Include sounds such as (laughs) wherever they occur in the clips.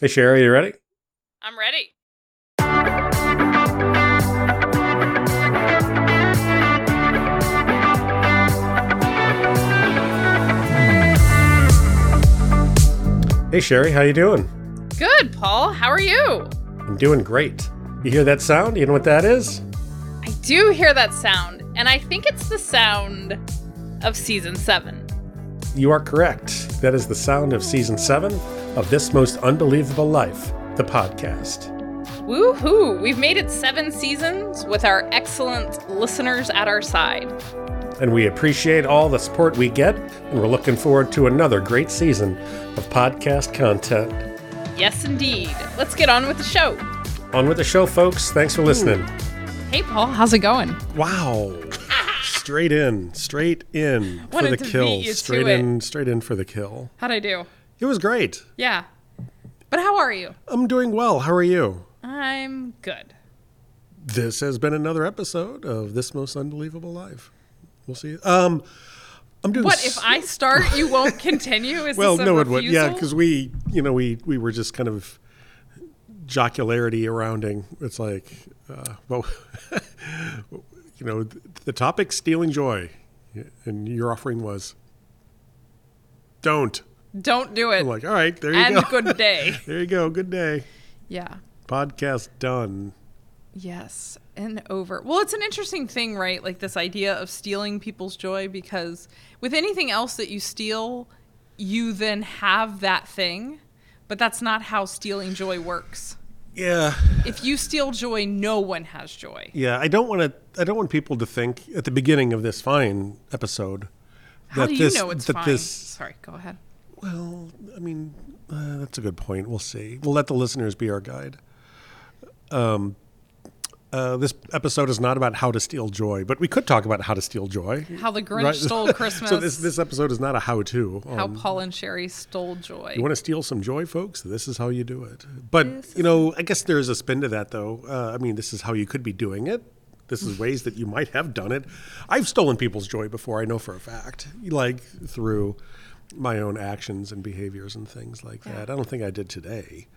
Hey, Sherry, you ready? I'm ready. Hey, Sherry, how you doing? Good, Paul. How are you? I'm doing great. You hear that sound? You know what that is? I do hear that sound, and I think it's the sound of season seven. You are correct. That is the sound of season seven of This Most Unbelievable Life, the podcast. Woohoo! We've made it seven seasons with our excellent listeners at our side. And we appreciate all the support we get, and we're looking forward to another great season of podcast content. Yes, indeed. Let's get on with the show. On with the show, folks. Thanks for listening. Hey, Paul. How's it going? Wow. straight in, straight in (laughs) for Wanted the kill. beat you to Straight it. in, straight in for the kill. How'd I do? It was great. Yeah. But how are you? I'm doing well. How are you? I'm good. This has been another episode of This Most Unbelievable Life. We'll see. Um, I'm doing. What if I start? You won't continue? Is (laughs) Well, no, it would. Yeah, because we, you know, we we were just kind of jocularity arounding. It's like, uh, well, (laughs) you know, th- the topic stealing joy, and your offering was don't. Don't do it. I'm like, all right, there you and go. And good day. (laughs) there you go. Good day. Yeah. Podcast done. Yes, and over. Well, it's an interesting thing, right? Like this idea of stealing people's joy because with anything else that you steal, you then have that thing, but that's not how stealing joy works. Yeah. If you steal joy, no one has joy. Yeah, I don't want to. I don't want people to think at the beginning of this fine episode How that do you this know it's that fine? this. Sorry, go ahead. Well, I mean, uh, that's a good point. We'll see. We'll let the listeners be our guide. Um, uh, this episode is not about how to steal joy, but we could talk about how to steal joy. How the Grinch Right. stole Christmas. (laughs) So this this episode is not a how-to. how Um, Paul and Sherry stole joy. you want to steal some joy, folks? This is how you do it. But you know, I guess there is a spin to that, though. Uh, I mean, this is how you could be doing it. This is (laughs) ways that you might have done it. I've stolen people's joy before. I know for a fact, like through my own actions and behaviors and things like that. I don't think I did today,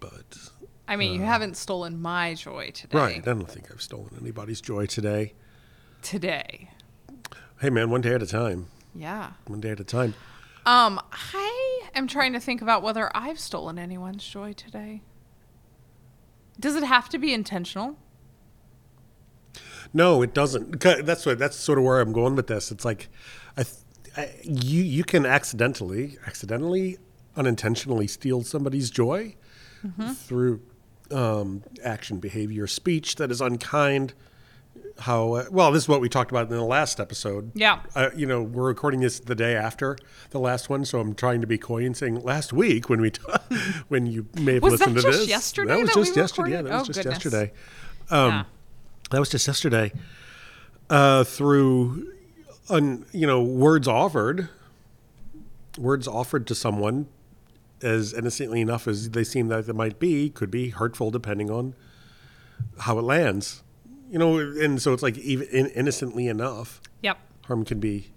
but I mean, you haven't stolen my joy today. uh, right. I don't think I've stolen anybody's joy today. Today. Hey, man, one day at a time. Yeah. One day at a time. Um, I am trying to think about whether I've stolen anyone's joy today. Does it have to be intentional? No, it doesn't. That's what. That's sort of where I'm going with this. It's like, I, th- I you you can accidentally, accidentally, unintentionally steal somebody's joy through um, action, behavior, speech that is unkind. How uh, well? This is what we talked about in the last episode. Yeah. Uh, you know, we're recording this the day after the last one, so I'm trying to be coy and saying last week when we t- (laughs) when you may have Was listened to just this. yesterday That was that we just yesterday. Yeah, that was Oh, just goodness. yesterday. Um, yeah. That was just yesterday. Uh, through, un, you know, words offered, words offered to someone, as innocently enough as they seem that it might be, could be hurtful depending on how it lands. You know, and so it's like even in, innocently enough, Yep. harm can be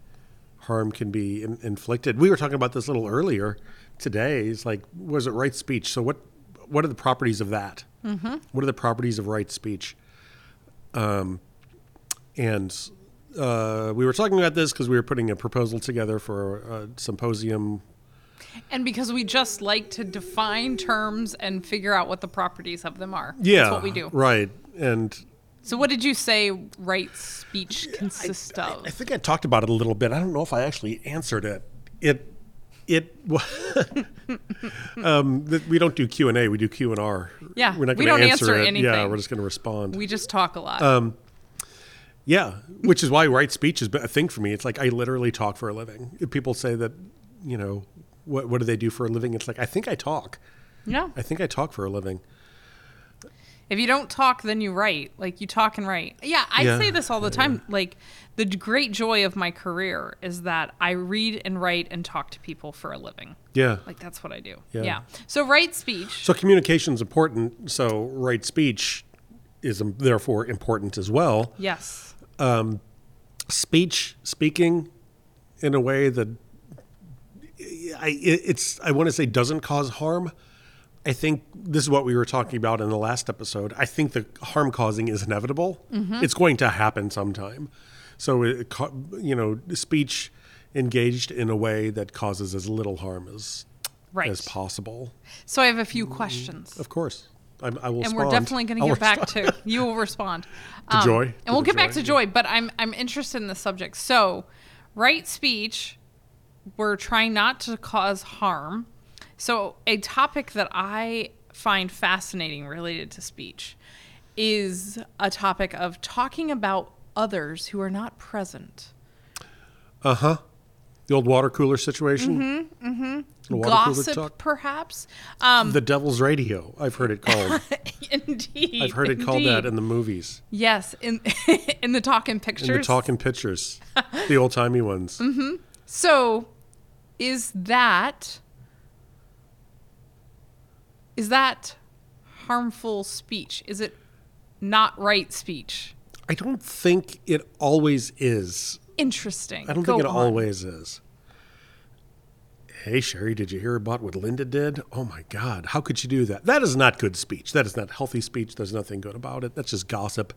harm can be in, inflicted. We were talking about this a little earlier today. It's like, was it right speech? So what what are the properties of that? Mm-hmm. What are the properties of right speech? Um, and uh, we were talking about this because we were putting a proposal together for a symposium. And because we just like to define terms and figure out what the properties of them are. Yeah, That's what we do. Right, and So what did you say right speech consists of? I think I talked about it a little bit. I don't know if I actually answered it. It it (laughs) um, th- we don't do Q and A. We do Q and R. Yeah, we're not going to answer, answer it. Yeah, we're just going to respond. we just talk a lot. Um, yeah, which is why right speech is a thing for me. It's like I literally talk for a living. If people say that, you know, what what do they do for a living? It's like I think I talk. yeah. I think I talk for a living. If you don't talk, then you write. Like you talk and write. Yeah, I Yeah, say this all the time. Like the great joy of my career is that I read and write and talk to people for a living. Yeah. Like that's what I do. Yeah. Yeah. So right speech. So communication is important. So right speech is um, therefore important as well. yes. Um, speech speaking in a way that I it- it's I want to say doesn't cause harm, I think this is what we were talking about in the last episode. I think the harm causing is inevitable. Mm-hmm. It's going to happen sometime. So, it, you know, speech engaged in a way that causes as little harm as Right. as possible. So I have a few questions. Of course, I, I will. and we're definitely going to get back respond. to you will respond (laughs) To Joy? and To we'll get back to joy but i'm i'm interested in the subject so right speech we're trying not to cause harm so a topic that i find fascinating related to speech is a topic of talking about others who are not present Uh huh. The old water cooler situation. Mm-hmm. Mm-hmm. Gossip perhaps um The devil's radio. I've heard it called. (laughs) indeed I've heard it called that in the movies. yes in (laughs) in the talking pictures In the talking pictures, the old timey ones. (laughs) So, is that is that harmful speech? Is it not right speech? I don't think it always is. Interesting. I don't Go think it on. always is. Hey, Sherry, did you hear about what Linda did? Oh my God, how could she do that? That is not good speech. That is not healthy speech. There's nothing good about it. That's just gossip,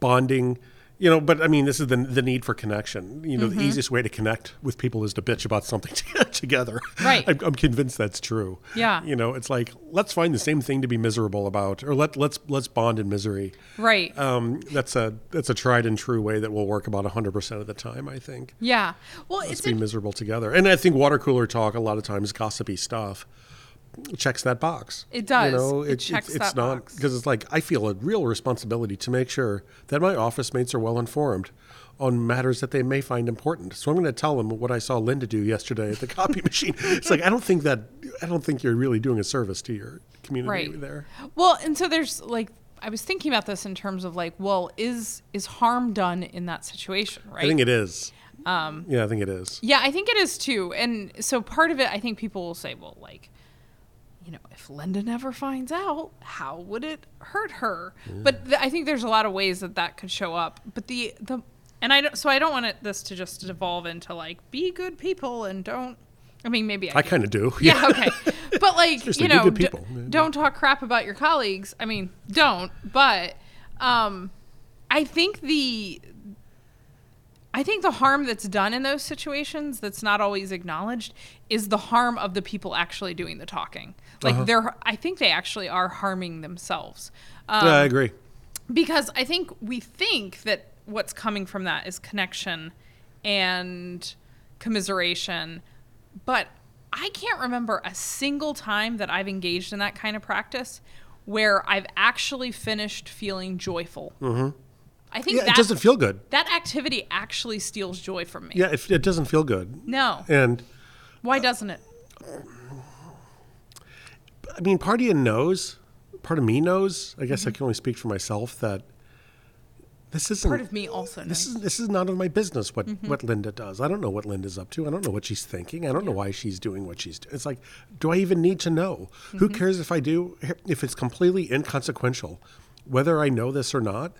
bonding. You know, but I mean, this is the, the need for connection. You know, Mm-hmm. the easiest way to connect with people is to bitch about something (laughs) together. Right. I'm, I'm convinced that's true. Yeah. You know, it's like let's find the same thing to be miserable about, or let let's let's bond in misery. Right. Um, that's a that's a tried and true way that will work about 100 percent of the time. I think yeah. Well, let's it's be miserable together. And I think water cooler talk a lot of times gossipy stuff checks that box. It does. You know, It checks it's that not box. because it's like I feel a real responsibility to make sure that my office mates are well informed on matters that they may find important. So I'm going to tell them what I saw Linda do yesterday at the copy (laughs) machine. It's like I don't think that I don't think you're really doing a service to your community Right. there. well, and so there's like I was thinking about this in terms of like, well, is is harm done in that situation, right? I think it is. Um, yeah, I think it is. Yeah, I think it is too. And so part of it, I think people will say, well, like, you know, if Linda never finds out, how would it hurt her? But th- I think there's a lot of ways that that could show up. But the the and I don't. So I don't want it, this to just devolve into like be good people and don't. I mean, maybe I, I kind of do. yeah, (laughs) okay. But like, you know, d-. Don't talk crap about your colleagues. I mean, don't. But um, I think the I think the harm that's done in those situations that's not always acknowledged is the harm of the people actually doing the talking. Like Uh-huh. they're I think they actually are harming themselves. Um, Yeah, I agree. because I think we think that what's coming from that is connection and commiseration, but I can't remember a single time that I've engaged in that kind of practice where I've actually finished feeling joyful. Mm-hmm. I think Yeah, it that doesn't feel good. that activity actually steals joy from me. Yeah, if it doesn't feel good. No, And why doesn't it? I mean, part of you knows, part of me knows. I guess I Mm-hmm. can only speak for myself that this isn't. Part of me also knows. this is this is none of my business what Mm-hmm. what Linda does. I don't know what Linda's up to. I don't know what she's thinking. I don't know why she's doing what she's doing. It's like, do I even need to know? Who Mm-hmm. cares if I do? If it's completely inconsequential, whether I know this or not.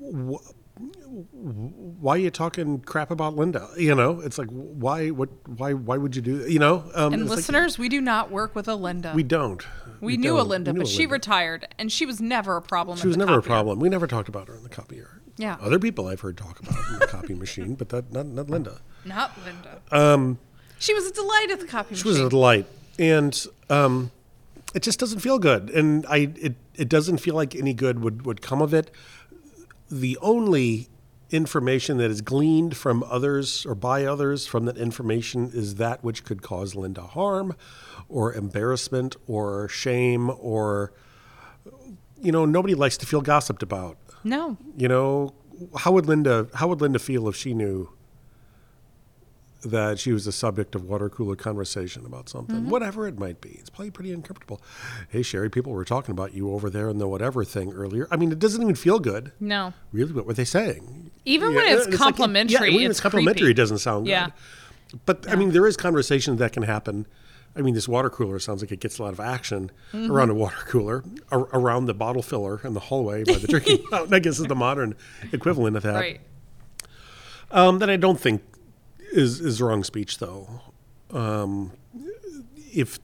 Wh- why are you talking crap about Linda? You know, it's like why? What? Why? Why would you do? that? You know, um, and it's like, listeners, we do not work with a Linda. we don't. We knew a don't. Linda, knew but a she Linda. retired, and she was never a problem. She was never a problem. We never talked about her in the copier. Yeah. Other people I've heard talk about in the copy machine, but that not, not Linda. Not Linda. Um, she was a delight at the copy She was a delight, and um, it just doesn't feel good, and I it it doesn't feel like any good would would come of it. The only information that is gleaned from others or by others from that information is that which could cause Linda harm, or embarrassment, or shame, or you know nobody likes to feel gossiped about. no, You know, how would Linda how would Linda feel if she knew that she was the subject of water cooler conversation about something, Mm-hmm. whatever it might be? It's probably pretty uncomfortable. Hey, Sherry, people were talking about you over there in the whatever thing earlier. I mean, it doesn't even feel good. no. Really, what were they saying? Even when it's like- complimentary, yeah, when it's it's complimentary, creepy. it doesn't sound Yeah. good. But I mean, there is conversation that can happen. I mean, this water cooler sounds like it gets a lot of action Mm-hmm. around a water cooler, ar- around the bottle filler in the hallway by the drinking (laughs) fountain. I guess is the modern equivalent of that. Right. Um, that I don't think is is wrong speech, though. Um, if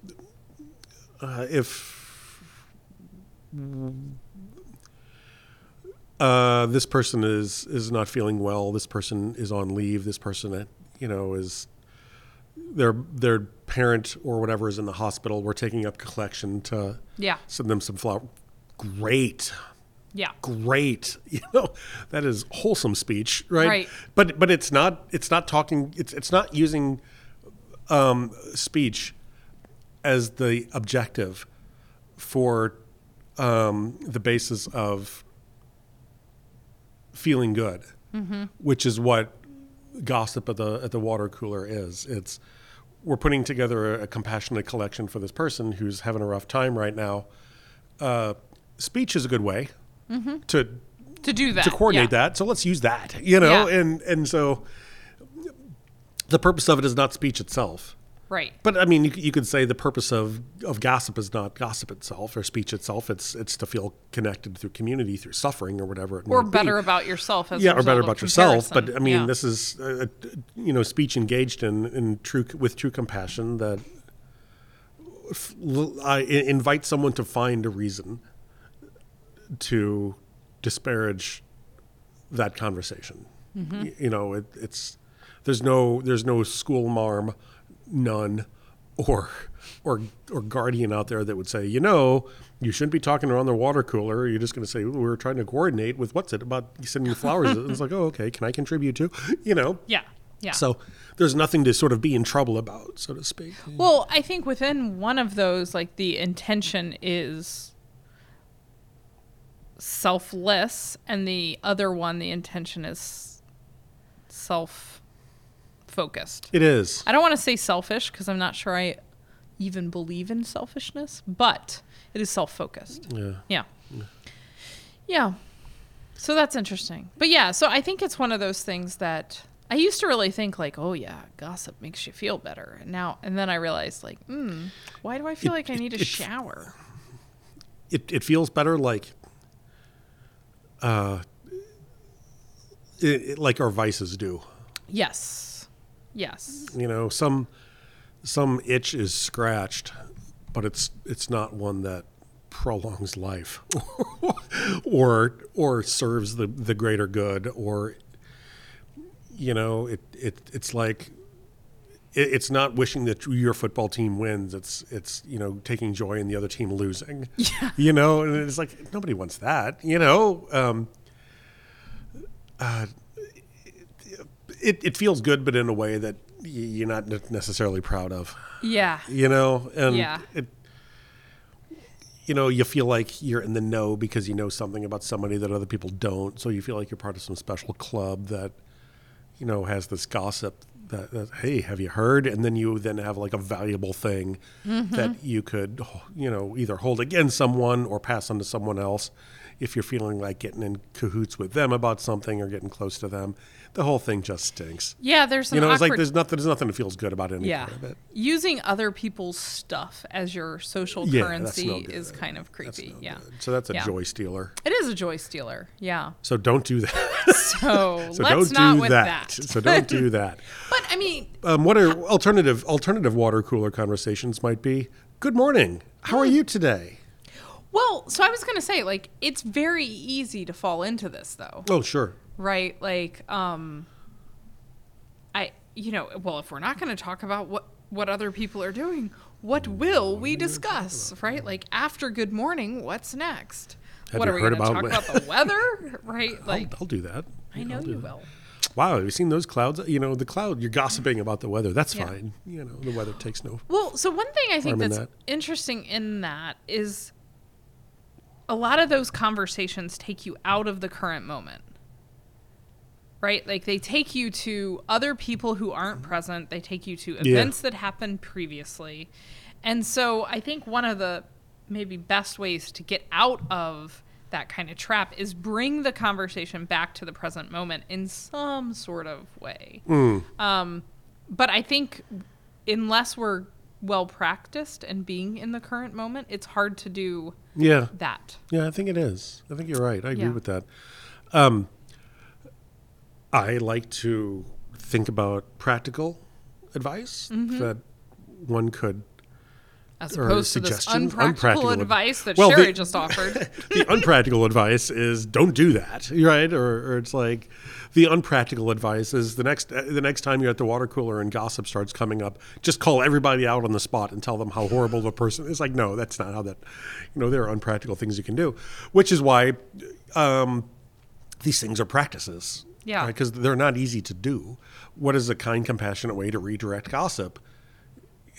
uh, if uh, this person is is not feeling well, this person is on leave, this person, uh, you know, is their their parent or whatever is in the hospital. We're taking up collection to Yeah. send them some flower. Great, Yeah. great. (laughs) You know, that is wholesome speech, right? Right. But but it's not it's not talking. It's it's not using um, speech as the objective for um, the basis of feeling good, which is what gossip at the at the water cooler is. It's we're putting together a, a compassionate collection for this person who's having a rough time right now. Uh, speech is a good way to To do that. to coordinate yeah. that. So let's use that, you know, Yeah. and and so the purpose of it is not speech itself. Right. But I mean, you, you could say the purpose of, of gossip is not gossip itself or speech itself. It's it's to feel connected through community, through suffering, or whatever. It Or might be. better about yourself as yeah, a or better about yourself. But. I mean, Yeah. this is uh, you know speech engaged in in true with true compassion that f- l- I- i- invite someone to find a reason to disparage that conversation. Mm-hmm. Y- You know, it, it's there's no there's no school marm, none, or or or guardian out there that would say, you know, you shouldn't be talking around the water cooler. You're just going to say we're trying to coordinate with what's it about sending flowers. It's like, oh, okay, can I contribute too? (laughs) You know. Yeah. Yeah. So there's nothing to sort of be in trouble about, so to speak. Well, I think within one of those, like the intention is selfless, and the other one, the intention is self focused. It is. I don't want to say selfish because I'm not sure I even believe in selfishness, but it is self focused. Yeah. Yeah. Yeah. So that's interesting. But yeah, so I think it's one of those things that I used to really think like, oh yeah, gossip makes you feel better. And now and then I realized like, hmm, why do I feel It- like I need a it- shower? it, it feels better like uh it, it- like our vices do Yes. Yes. you know some some itch is scratched but it's it's not one that prolongs life (laughs) or or serves the the greater good or you know it, it it's like it, it's not wishing that your football team wins it's it's you know taking joy in the other team losing (laughs) Yeah. you know and it's like nobody wants that you know um uh it, it feels good but in a way that you're not necessarily proud of Yeah. you know and Yeah. it you know you feel like you're in the know because you know something about somebody that other people don't so you feel like you're part of some special club that you know has this gossip that, that hey have you heard and then you then have like a valuable thing Mm-hmm. that you could you know either hold against someone or pass on to someone else if you're feeling like getting in cahoots with them about something or getting close to them the whole thing just stinks Yeah, there's you know it's like there's nothing there's nothing that feels good about any yeah. part of it Using other people's stuff as your social Yeah, currency no good. is kind of creepy. no yeah. good. so that's a Yeah. joy stealer It is a joy stealer. Yeah. so don't do that (laughs) So, (laughs) so let's don't not do with that. that. (laughs) so don't do that But I mean, um, what are alternative alternative water cooler conversations might be good morning how are you today well, so I was going to say like it's very easy to fall into this though. oh sure Right? Like um I you know, well, if we're not going to talk about what what other people are doing, what will we discuss, right? Like after good morning, what's next? Have what are we going to about talk about the weather, (laughs) right? I'll, Like I'll do that I know you that. will. wow have you seen those clouds you know the cloud you're gossiping about the weather that's Yeah. fine you know the weather takes no Well, so one thing I think that's that. interesting in that is a lot of those conversations take you out of the current moment. Right? Like they take you to other people who aren't present, they take you to Yeah. events that happened previously. And so I think one of the maybe best ways to get out of that kind of trap is bring the conversation back to the present moment in some sort of way. Um, but I think unless we're well practiced and being in the current moment, it's hard to do yeah that. Yeah, I think it is. I think you're right. I agree Yeah. with that. Um, I like to think about practical advice Mm-hmm. that one could As opposed to this suggestions, unpractical advice that Well, Sherry the- just offered. (laughs) the unpractical advice is don't do that, right? Or, or it's like the unpractical advice is the next uh, the next time you're at the water cooler and gossip starts coming up, just call everybody out on the spot and tell them how horrible the person is. Like, no, that's not how that. You know, there are unpractical things you can do, which is why um, these things are practices. Yeah. Because they're not easy to do. What is a kind, compassionate way to redirect gossip?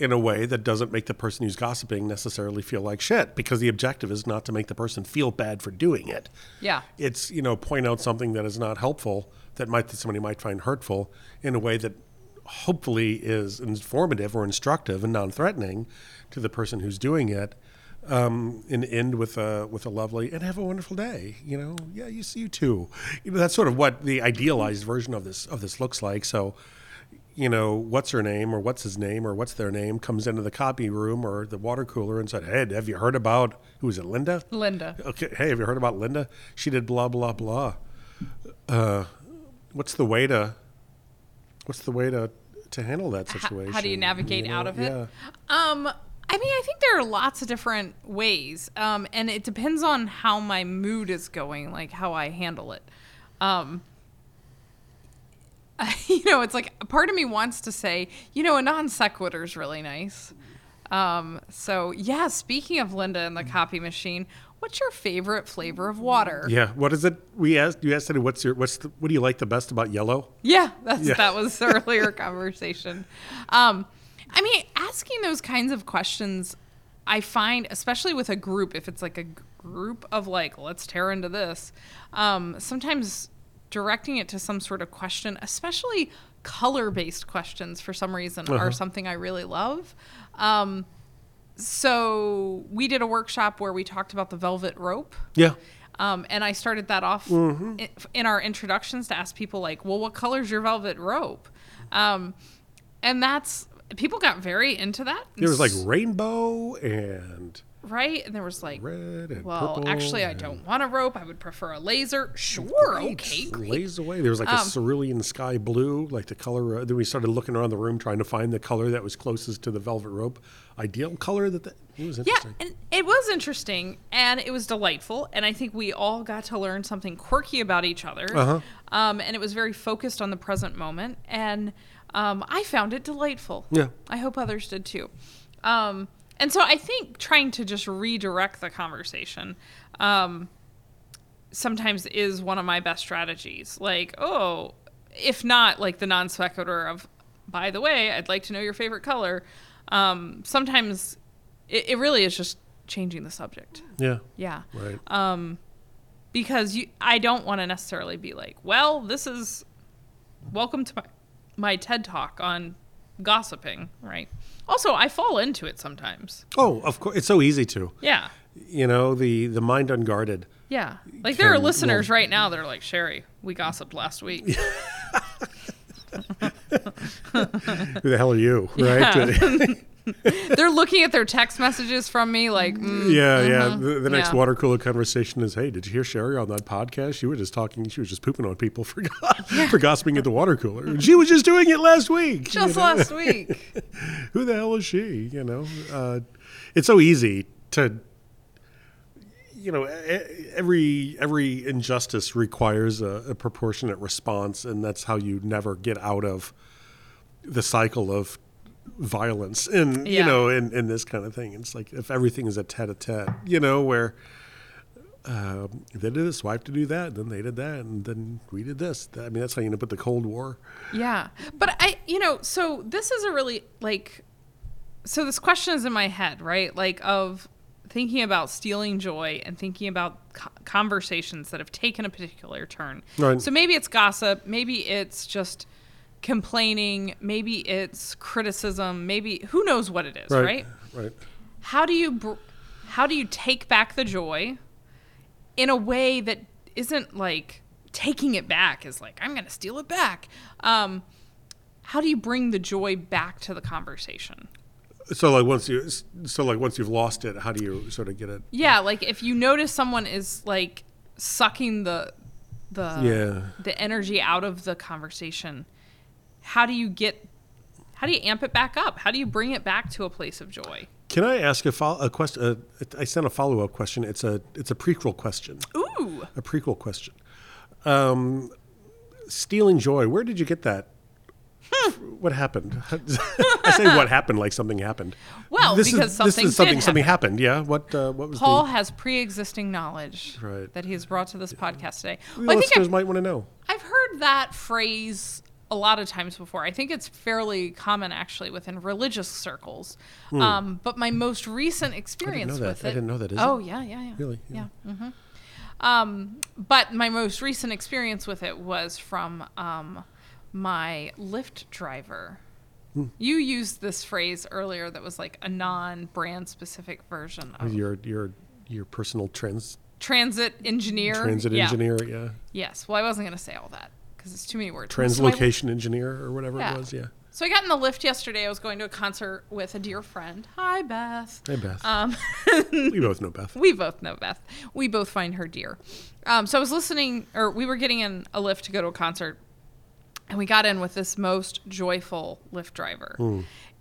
In a way that doesn't make the person who's gossiping necessarily feel like shit because the objective is not to make the person feel bad for doing it. Yeah. It's, you know, point out something that is not helpful that might that somebody might find hurtful in a way that hopefully is informative or instructive and non-threatening to the person who's doing it. Um, and end with a with a lovely and have a wonderful day. You know, yeah, you see you too. You know, that's sort of what the idealized version of this of this looks like. So, you know, what's her name or what's his name or what's their name comes into the copy room or the water cooler and said, Hey, have you heard about who is it, Linda? Linda. Okay, hey, have you heard about Linda? She did blah blah blah. Uh, what's the way to what's the way to to handle that situation? How do you navigate know? out of it? Yeah. Um, I mean, I think there are lots of different ways, um, and it depends on how my mood is going, like how I handle it. Um, (laughs) you know, it's like part of me wants to say, you know, a non sequitur is really nice. Um, so yeah, speaking of Linda and the copy machine, what's your favorite flavor of water? Yeah. What is it? We asked you asked what's your what's the, what do you like the best about yellow? Yeah, that's Yeah. that was the earlier (laughs) conversation. Um, I mean, asking those kinds of questions, I find, especially with a group, if it's like a group of like, let's tear into this, um, sometimes directing it to some sort of question, especially color based questions for some reason, Uh-huh. are something I really love. Um, so we did a workshop where we talked about the velvet rope. Yeah. Um, and I started that off Mm-hmm. in, in our introductions to ask people like, well, what color's your velvet rope? Um, and that's people got very into that. There was like rainbow and right, and there was like, red and well, actually, I don't want a rope. I would prefer a laser. Sure, great. okay, great. Lays away. There was like a Um, cerulean sky blue, like the color. Uh, then we started looking around the room trying to find the color that was closest to the velvet rope, ideal color that. The, it was Yeah, and it was interesting and it was delightful. And I think we all got to learn something quirky about each other. Uh-huh. Um, and it was very focused on the present moment. And um, I found it delightful. Yeah. I hope others did too. Um, and so I think trying to just redirect the conversation um, sometimes is one of my best strategies. Like, oh, if not like the non sequitur of, by the way, I'd like to know your favorite color. Um, sometimes it, it really is just changing the subject. Yeah. Yeah. Right. Um, because you, I don't want to necessarily be like, well, this is welcome to my, my TED talk on gossiping, right? Also, I fall into it sometimes. oh, of course. It's so easy to. Yeah. You know, the the mind unguarded. Yeah. Like there are Can- listeners well- right now that are like, Sherry, we gossiped last week. (laughs) Who the hell are you? (laughs) Right. (laughs) (laughs) They're looking at their text messages from me like, mm, Yeah, yeah. mhm, The, the next yeah. water cooler conversation is, "Hey, did you hear Sherry on that podcast? She was just talking. She was just pooping on people (laughs) for for gossiping at the water cooler. She was just doing it last week. you just know? last week. (laughs) Who the hell is she? You know, uh, it's so easy to, you know, every every injustice requires a, a proportionate response, and that's how you never get out of the cycle of violence and you know in, in this kind of thing it's like if everything is a tete-a-tete you know where um, they did this, I to do that, then they did that, and then we did this. I mean, that's how you end up with the Cold War. Yeah. But I, you know, so this is a really like, so this question is in my head, right? Like, of thinking about stealing joy and thinking about co- conversations that have taken a particular turn. Right. So maybe it's gossip, maybe it's just complaining, maybe it's criticism, maybe who knows what it is, right? Right. how do you br- how do you take back the joy in a way that isn't like taking it back is like i'm gonna steal it back um, how do you bring the joy back to the conversation So like once you, so like once you've lost it, how do you sort of get it? yeah like if you notice someone is like sucking the the Yeah. the energy out of the conversation how do you get how do you amp it back up how do you bring it back to a place of joy Can I ask a, fol- a question? Uh, I sent a follow up question. It's a it's a prequel question. Ooh. A prequel question. Um, stealing joy. Where did you get that? what happened? (laughs) I say what happened like something happened. Well, this because is, something this is something something happened. Yeah. What uh, what was Paul the? has pre-existing knowledge Right. that he has brought to this podcast today. The Well, I think listeners I've, might want to know. I've heard that phrase a lot of times before. I think it's fairly common actually within religious circles. Um, but my most recent experience that. with I it. didn't know that. Is oh it? yeah, yeah, yeah. Really? Yeah. Yeah. hmm Um, but my most recent experience with it was from um, my Lyft driver. Hmm. You used this phrase earlier that was like a non-brand specific version of Your your your personal trans transit engineer. transit Yeah. engineer. Yeah. Yes. Well, I wasn't going to say all that because it's too many words. So I- Translocation engineer or whatever Yeah. it was. Yeah. So I got in the Lyft yesterday. I was going to a concert with a dear friend. Hi, Beth. Hey Beth. Um, (laughs) we both know Beth. we both know Beth. We both find her dear. Um, so I was listening, or we were getting in a Lyft to go to a concert, and we got in with this most joyful Lyft driver.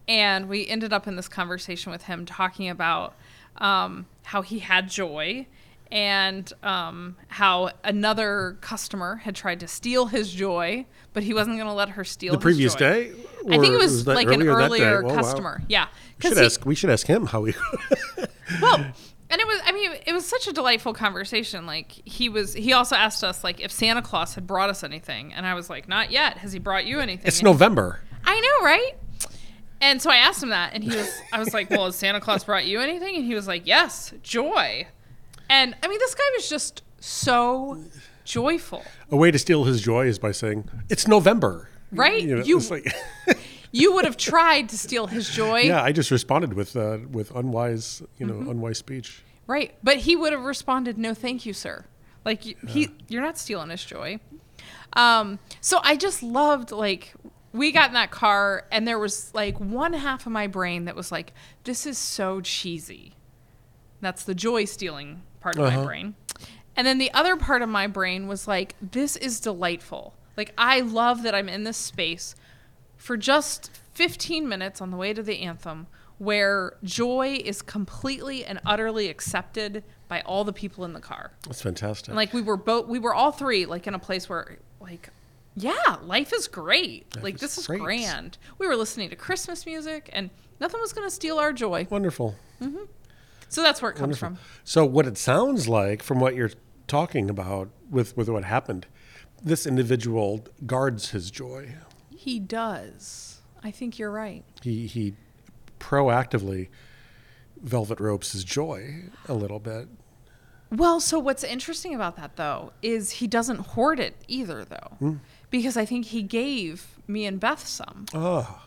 And we ended up in this conversation with him talking about um, how he had joy and um, how another customer had tried to steal his joy, but he wasn't going to let her steal The previous joy. day. I think it was, that like an earlier day? earlier Oh, wow. customer. Yeah. We should he- ask. We should ask him how he. (laughs) well, and it was. I mean, it was such a delightful conversation. Like he was. He also asked us like if Santa Claus had brought us anything, and I was like, not yet. Has he brought you anything? it's And- November. I know, right? And so I asked him that, and he was. I was like, well, has Santa Claus brought you anything? And he was like, yes, joy. And I mean, this guy was just so joyful. A way to steal his joy is by saying it's November. Right? You know, You- like, (laughs) You would have tried to steal his joy. yeah, I just responded with uh, with unwise, you know, Mm-hmm. unwise speech. Right. But he would have responded, "No, thank you, sir." Like he, you're not stealing his joy. Um, so I just loved like we got in that car, and there was like one half of my brain that was like, "This is so cheesy." That's the joy stealing part of my Uh-huh. brain. And then the other part of my brain was like, "This is delightful." Like I love that I'm in this space for just 15 minutes on the way to the anthem where joy is completely and utterly accepted by all the people in the car. That's fantastic. And like we were both we were all three like in a place where like yeah, life is great. Life like is this is great. grand. We were listening to Christmas music and nothing was going to steal our joy. Wonderful. So that's where it comes Wonderful. from. So what it sounds like from what you're talking about with with what happened, this individual guards his joy. He does. I think you're right. He he proactively velvet ropes his joy a little bit. Well, so what's interesting about that though is he doesn't hoard it either though. Hmm. Because I think he gave me and Beth some. Oh,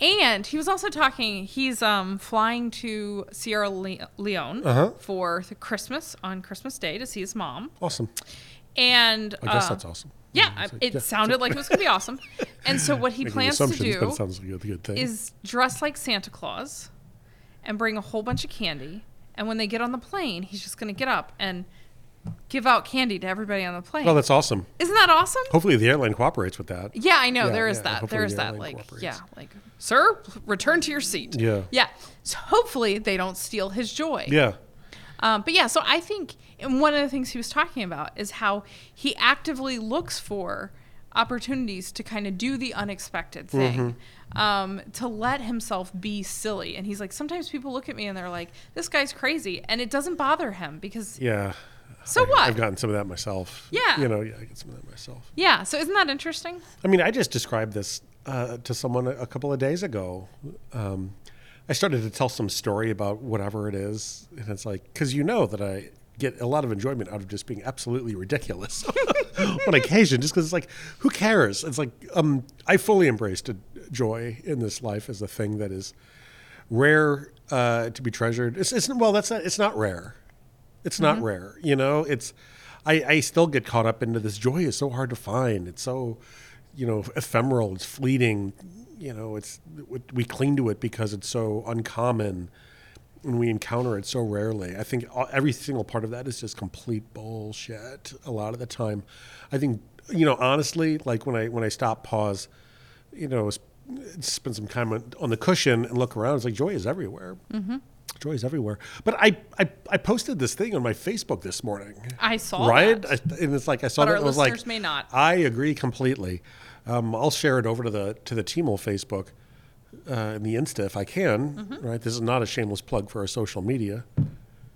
And he was also talking. He's um, flying to Sierra Le- Leone Uh-huh. for the Christmas on Christmas Day to see his mom. awesome. And I guess uh, that's awesome. Yeah, it yeah, sounded like it was going to be (laughs) awesome. And so what he plans to do like a good thing. is dress like Santa Claus and bring a whole bunch of candy. And when they get on the plane, he's just going to get up and give out candy to everybody on the plane. well, that's awesome. Isn't that awesome? Hopefully, the airline cooperates with that. Yeah, I know Yeah, there is yeah, that. There is the that. Like, cooperates. yeah, like, sir, return to your seat. Yeah. Yeah. So hopefully they don't steal his joy. Yeah. Um, but yeah, so I think, and one of the things he was talking about is how he actively looks for opportunities to kind of do the unexpected thing, um, to let himself be silly. And he's like, sometimes people look at me and they're like, this guy's crazy. And it doesn't bother him because, Yeah. So I- what? I've gotten some of that myself. Yeah. You know, yeah, I get some of that myself. yeah. So isn't that interesting? I mean, I just described this uh, to someone a, a couple of days ago. Um, I started to tell some story about whatever it is, and it's like because you know that I get a lot of enjoyment out of just being absolutely ridiculous (laughs) on occasion, just because it's like, who cares? It's like um, I fully embraced a joy in this life as a thing that is rare uh, to be treasured. It's, it's well, that's not. It's not rare. It's not rare. You know, it's. I, I still get caught up into this joy is so hard to find. It's so, you know, ephemeral. It's fleeting. You know, it's we cling to it because it's so uncommon, and we encounter it so rarely. I think every single part of that is just complete bullshit. A lot of the time, I think you know honestly, like when I when I stop, pause, you know, spend some time on, on the cushion and look around. It's like joy is everywhere. Mm-hmm. Joy is everywhere. But I, I I posted this thing on my Facebook this morning. I saw it. right. I, and it's like I saw But that. our and I was like, listeners may not. I agree completely. Um, I'll share it over to the to the Teamel Facebook uh, and the Insta if I can. Mm-hmm. Right, this is not a shameless plug for our social media,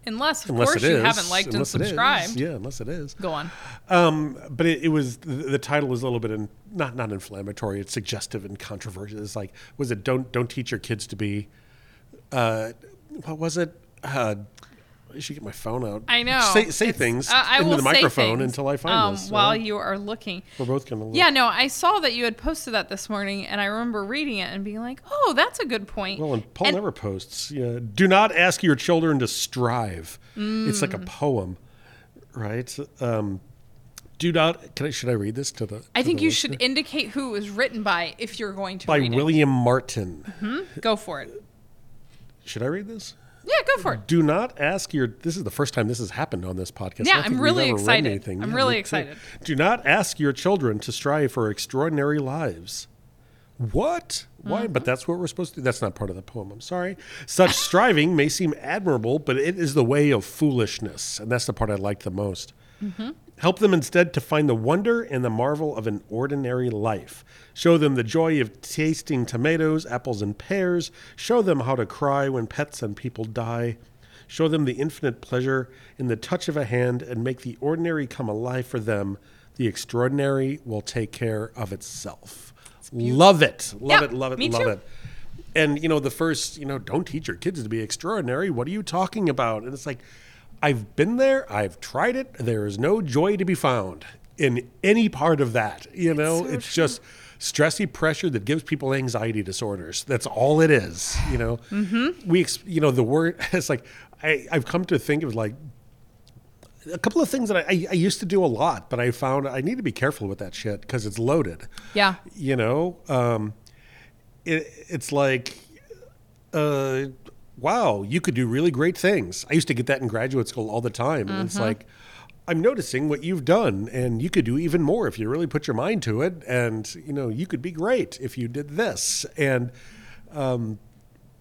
Unless, of unless course, it you haven't liked and unless it is. subscribed. Yeah, unless it is. Go on. Um, but it, it was the, the title was a little bit in, not not inflammatory. It's suggestive and controversial. It's like was it don't don't teach your kids to be. Uh, what was it? Uh, I should get my phone out. I know. Say say It's- things uh, I into the microphone until I find um, this. While you are looking. We're both gonna. Look. Yeah, no, I saw that you had posted that this morning, and I remember reading it and being like, "Oh, that's a good point." Well, and Paul And- never posts. Yeah. Do not ask your children to strive. It's like a Mm. poem, right? Um, do not. Can I? Should I read this to the? I think the you listener? should indicate who it was written by if you're going to By William Martin. it. Go for it. Should I read this? Yeah, go for it. Do not ask your. This is the first time this has happened on this podcast. Yeah, I'm really excited. I'm Yeah, really me too. excited. Do not ask your children to strive for extraordinary lives. What? Why? Mm-hmm. But that's what we're supposed to do. That's not part of the poem. I'm sorry. Such (laughs) striving may seem admirable, but it is the way of foolishness. And that's the part I like the most. Mm-hmm. Help them instead to find the wonder and the marvel of an ordinary life. Show them the joy of tasting tomatoes, apples, and pears. Show them how to cry when pets and people die. Show them the infinite pleasure in the touch of a hand and make the ordinary come alive for them. The extraordinary will take care of itself. Love it. Love Yeah, it. Love it. love too. it. And, you know, the first, you know, don't teach your kids to be extraordinary. What are you talking about? And it's like, I've been there. I've tried it. There is no joy to be found in any part of that. You know, so it's just stressy pressure that gives people anxiety disorders. That's all it is. You know, mm-hmm. we, you know, the word, (laughs) it's like, I, I've come to think of like a couple of things that I, I, I used to do a lot, but I found I need to be careful with that shit because it's loaded. Yeah. You know, um, it, it's like, uh, wow, you could do really great things. I used to get that in graduate school all the time. And it's like, I'm noticing what you've done, and you could do even more if you really put your mind to it. And, you know, you could be great if you did this. And, um,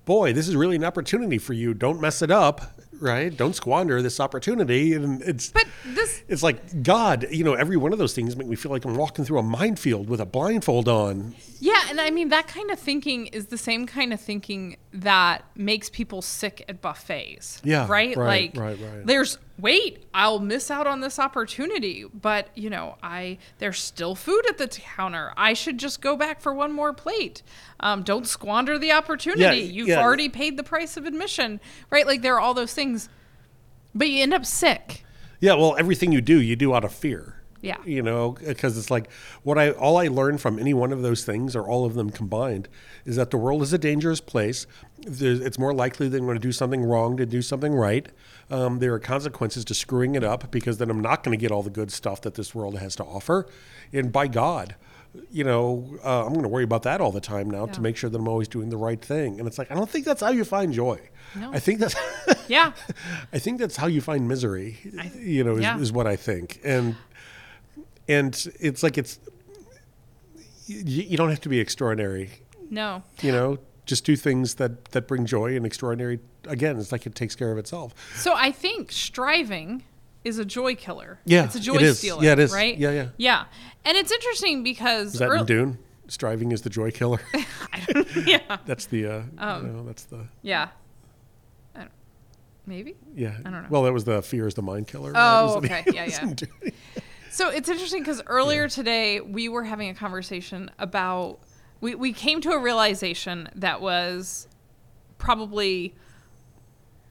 boy, this is really an opportunity for you. Don't mess it up, right? Don't squander this opportunity. And it's, But this it's like God, you know, every one of those things make me feel like I'm walking through a minefield with a blindfold on. Yeah, and I mean that kind of thinking is the same kind of thinking that makes people sick at buffets. Yeah, Right? right, like right, right. there's wait, I'll miss out on this opportunity, but you know, I there's still food at the counter. I should just go back for one more plate. Um, don't squander the opportunity. Yeah, You've yeah. already paid the price of admission. Right? Like there are all those things. But you end up sick. Yeah, well, everything you do, you do out of fear. Yeah. You know, because it's like what I all I learned from any one of those things, or all of them combined, is that the world is a dangerous place. There's, it's more likely that I'm going to do something wrong to do something right. Um, there are consequences to screwing it up because then I'm not going to get all the good stuff that this world has to offer. And by God, you know, uh, I'm going to worry about that all the time now Yeah. to make sure that I'm always doing the right thing. And it's like I don't think that's how you find joy. No. I think that's. Yeah. (laughs) I think that's how you find misery. you know, is, yeah. is what I think, and and it's like it's you, you don't have to be extraordinary. No. You know, just do things that that bring joy and extraordinary. Again, it's like it takes care of itself. So I think striving is a joy killer. Yeah, it's a joy it is. stealer. Yeah, it is. Right? Yeah, yeah. Yeah, and it's interesting because Is that earl- in Dune? Striving is the joy killer. (laughs) yeah, (laughs) that's the. Uh, Um, you know, that's the. yeah. I don't, maybe. Yeah. I don't know. Well, that was the fear is the mind killer. Oh, (laughs) it- okay. Yeah, yeah. So it's interesting because earlier today we were having a conversation about we, we came to a realization that was probably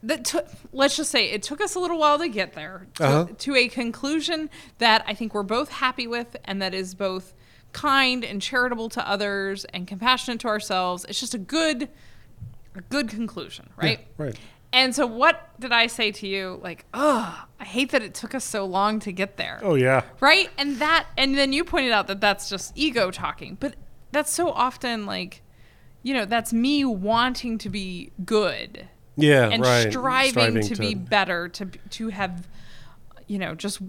that took let's just say it took us a little while to get there to, Uh-huh. to a conclusion that I think we're both happy with and that is both kind and charitable to others and compassionate to ourselves. It's just a good a good conclusion, right? Yeah, right. And so what did I say to you? Like, oh, I hate that it took us so long to get there. Oh yeah. Right? And that and then you pointed out that that's just ego talking. But that's so often like you know, that's me wanting to be good Yeah. and right. striving, to, be better to to have you know, just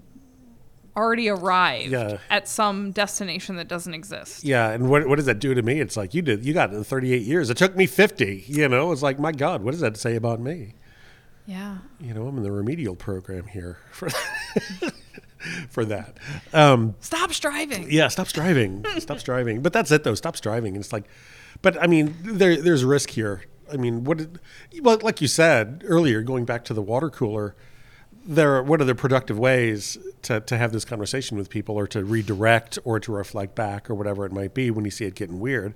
already arrived Yeah. at some destination that doesn't exist. Yeah, and what what does that do to me? It's like you did you got it in 38 years. It took me 50. You know, it's like my God, what does that say about me? Yeah. You know, I'm in the remedial program here for (laughs) for that. Um, Stop striving. yeah, stop striving. (laughs) stop striving. But that's it though. Stop striving. And it's like, but I mean, there there's risk here. I mean, what? Did, well, like you said earlier, going back to the water cooler, there. Are, what are the productive ways to to have this conversation with people, or to redirect, or to reflect back, or whatever it might be when you see it getting weird?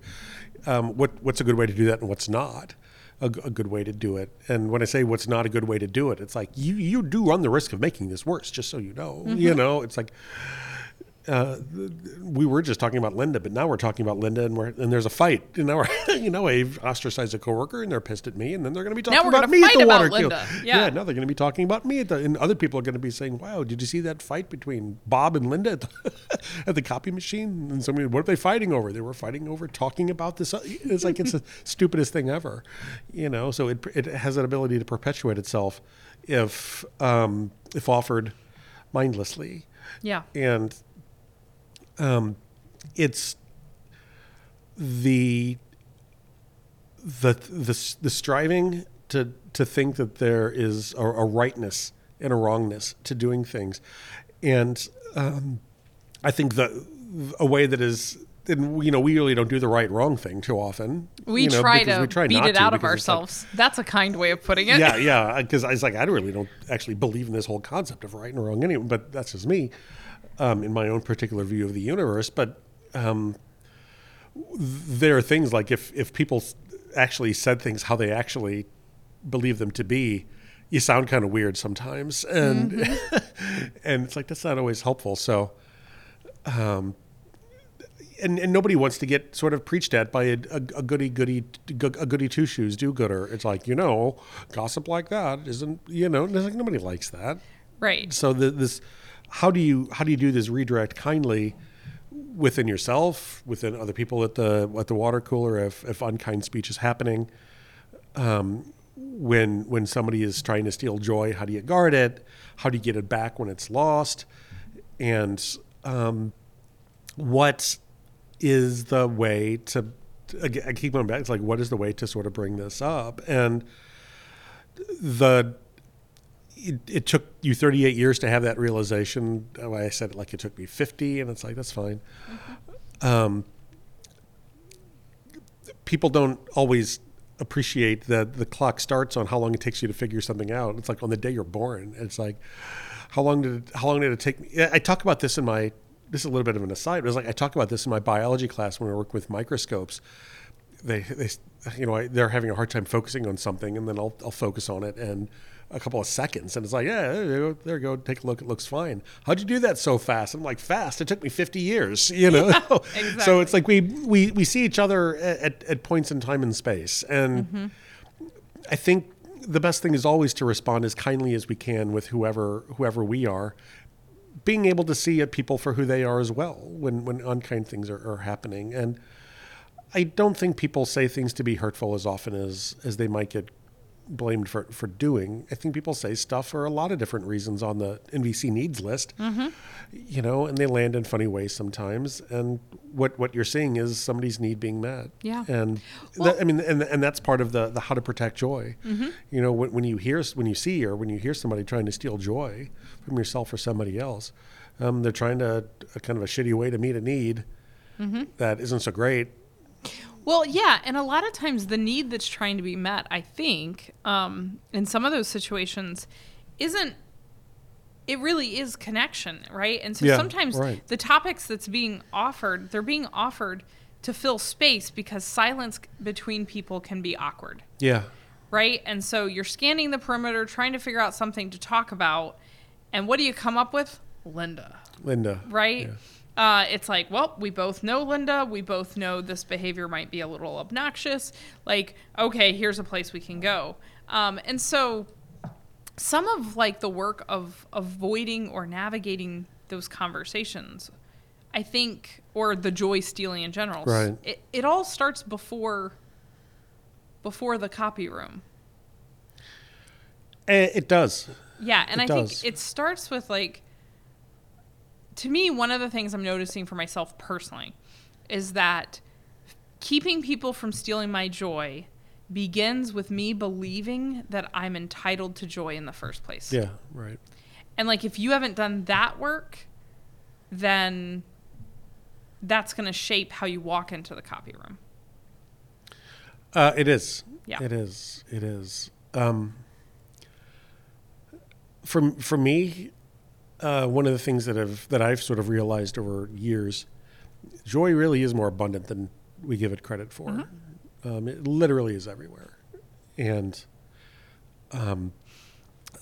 Um, what what's a good way to do that, and what's not? a good way to do it. And when I say what's not a good way to do it, it's like you you do run the risk of making this worse. Just so you know, you know, it's like uh, we were just talking about Linda, but now we're talking about Linda, and we're and there's a fight. And now we're, you know, (laughs) I've ostracized a coworker, and they're pissed at me, and then they're going to be talking about me at the water cooler. Linda. Yeah. now they're going to be talking about me, at the, and other people are going to be saying, "Wow, did you see that fight between Bob and Linda at the, (laughs) at the copy machine?" And somebody, what are they fighting over? They were fighting over talking about this. It's like it's the (laughs) stupidest thing ever, you know. So it it has an ability to perpetuate itself if um, if offered mindlessly Yeah. and um, it's the the the the striving to to think that there is a, a rightness and a wrongness to doing things, and um, I think the a way that is. And you know, we really don't do the right wrong thing too often. We you know, try to we try beat it out of it's like- ourselves. That's a kind way of putting it. yeah, yeah. Because I was like, I really don't actually believe in this whole concept of right and wrong anyway. But that's just me, um, in my own particular view of the universe. But um, there are things like if if people actually said things how they actually believe them to be, you sound kind of weird sometimes, and (laughs) and it's like that's not always helpful. So. Um, and, and nobody wants to get sort of preached at by a, a, a goody goody a goody two shoes do gooder. It's like you know, gossip like that isn't you know. Like nobody likes that. Right. So the, this, how do you how do you do this redirect kindly within yourself, within other people at the at the water cooler if if unkind speech is happening? Um, when when somebody is trying to steal joy, how do you guard it? How do you get it back when it's lost? And um, what is the way to I keep going back it's like what is the way to sort of bring this up and the it, it took you 38 years to have that realization. I said it like it took me 50 and it's like that's fine. Um, people don't always appreciate that the clock starts on how long it takes you to figure something out. It's like on the day you're born. It's like how long did it, how long did it take me? I talk about this in my this is a little bit of an aside. It was like I talk about this in my biology class when we work with microscopes. They, they, you know, I, they're having a hard time focusing on something, and then I'll, I'll focus on it and a couple of seconds, and it's like, yeah, there you go, there you go, take a look, it looks fine. How'd you do that so fast? I'm like, fast. It took me 50 years, (laughs) you know. (laughs) So exactly. it's like we we we see each other at, at points in time and space, and mm-hmm. I think the best thing is always to respond as kindly as we can with whoever whoever we are, being able to see people for who they are as well when when unkind things are, are happening. And I don't think people say things to be hurtful as often as as they might get blamed for for doing. I think people say stuff for a lot of different reasons on the NVC needs list, mm-hmm. you know, and they land in funny ways sometimes. And what what you're seeing is somebody's need being met. Yeah. and Well- that, I mean, and and that's part of the the how to protect joy. Mm-hmm. You know, when, when you hear when you see or when you hear somebody trying to steal joy from yourself or somebody else, um, they're trying to a kind of a shitty way to meet a need mm-hmm. that isn't so great. Well, yeah, and a lot of times the need that's trying to be met, I think, um, in some of those situations, isn't. It really is connection, right? And so Yeah, sometimes right. the topics that's being offered, they're being offered to fill space because silence between people can be awkward, Yeah, right? And so you're scanning the perimeter, trying to figure out something to talk about, and what do you come up with? Linda Linda. right? Yeah. Uh, it's like, well, we both know Linda. We both know this behavior might be a little obnoxious. Like, okay, here's a place we can go. Um, and so, some of like the work of avoiding or navigating those conversations, I think, or the joy stealing in general, Right. it, it all starts before before the copy room. Eh, It does. Yeah, and It I does. think it starts with like to me, one of the things I'm noticing for myself personally is that keeping people from stealing my joy begins with me believing that I'm entitled to joy in the first place. Yeah, right. And like if you haven't done that work, then that's going to shape how you walk into the copy room. Uh, it is. Yeah. It is. It is. Um, for for me, uh, one of the things that have that I've sort of realized over years, joy really is more abundant than we give it credit for. Um, it literally is everywhere, and um,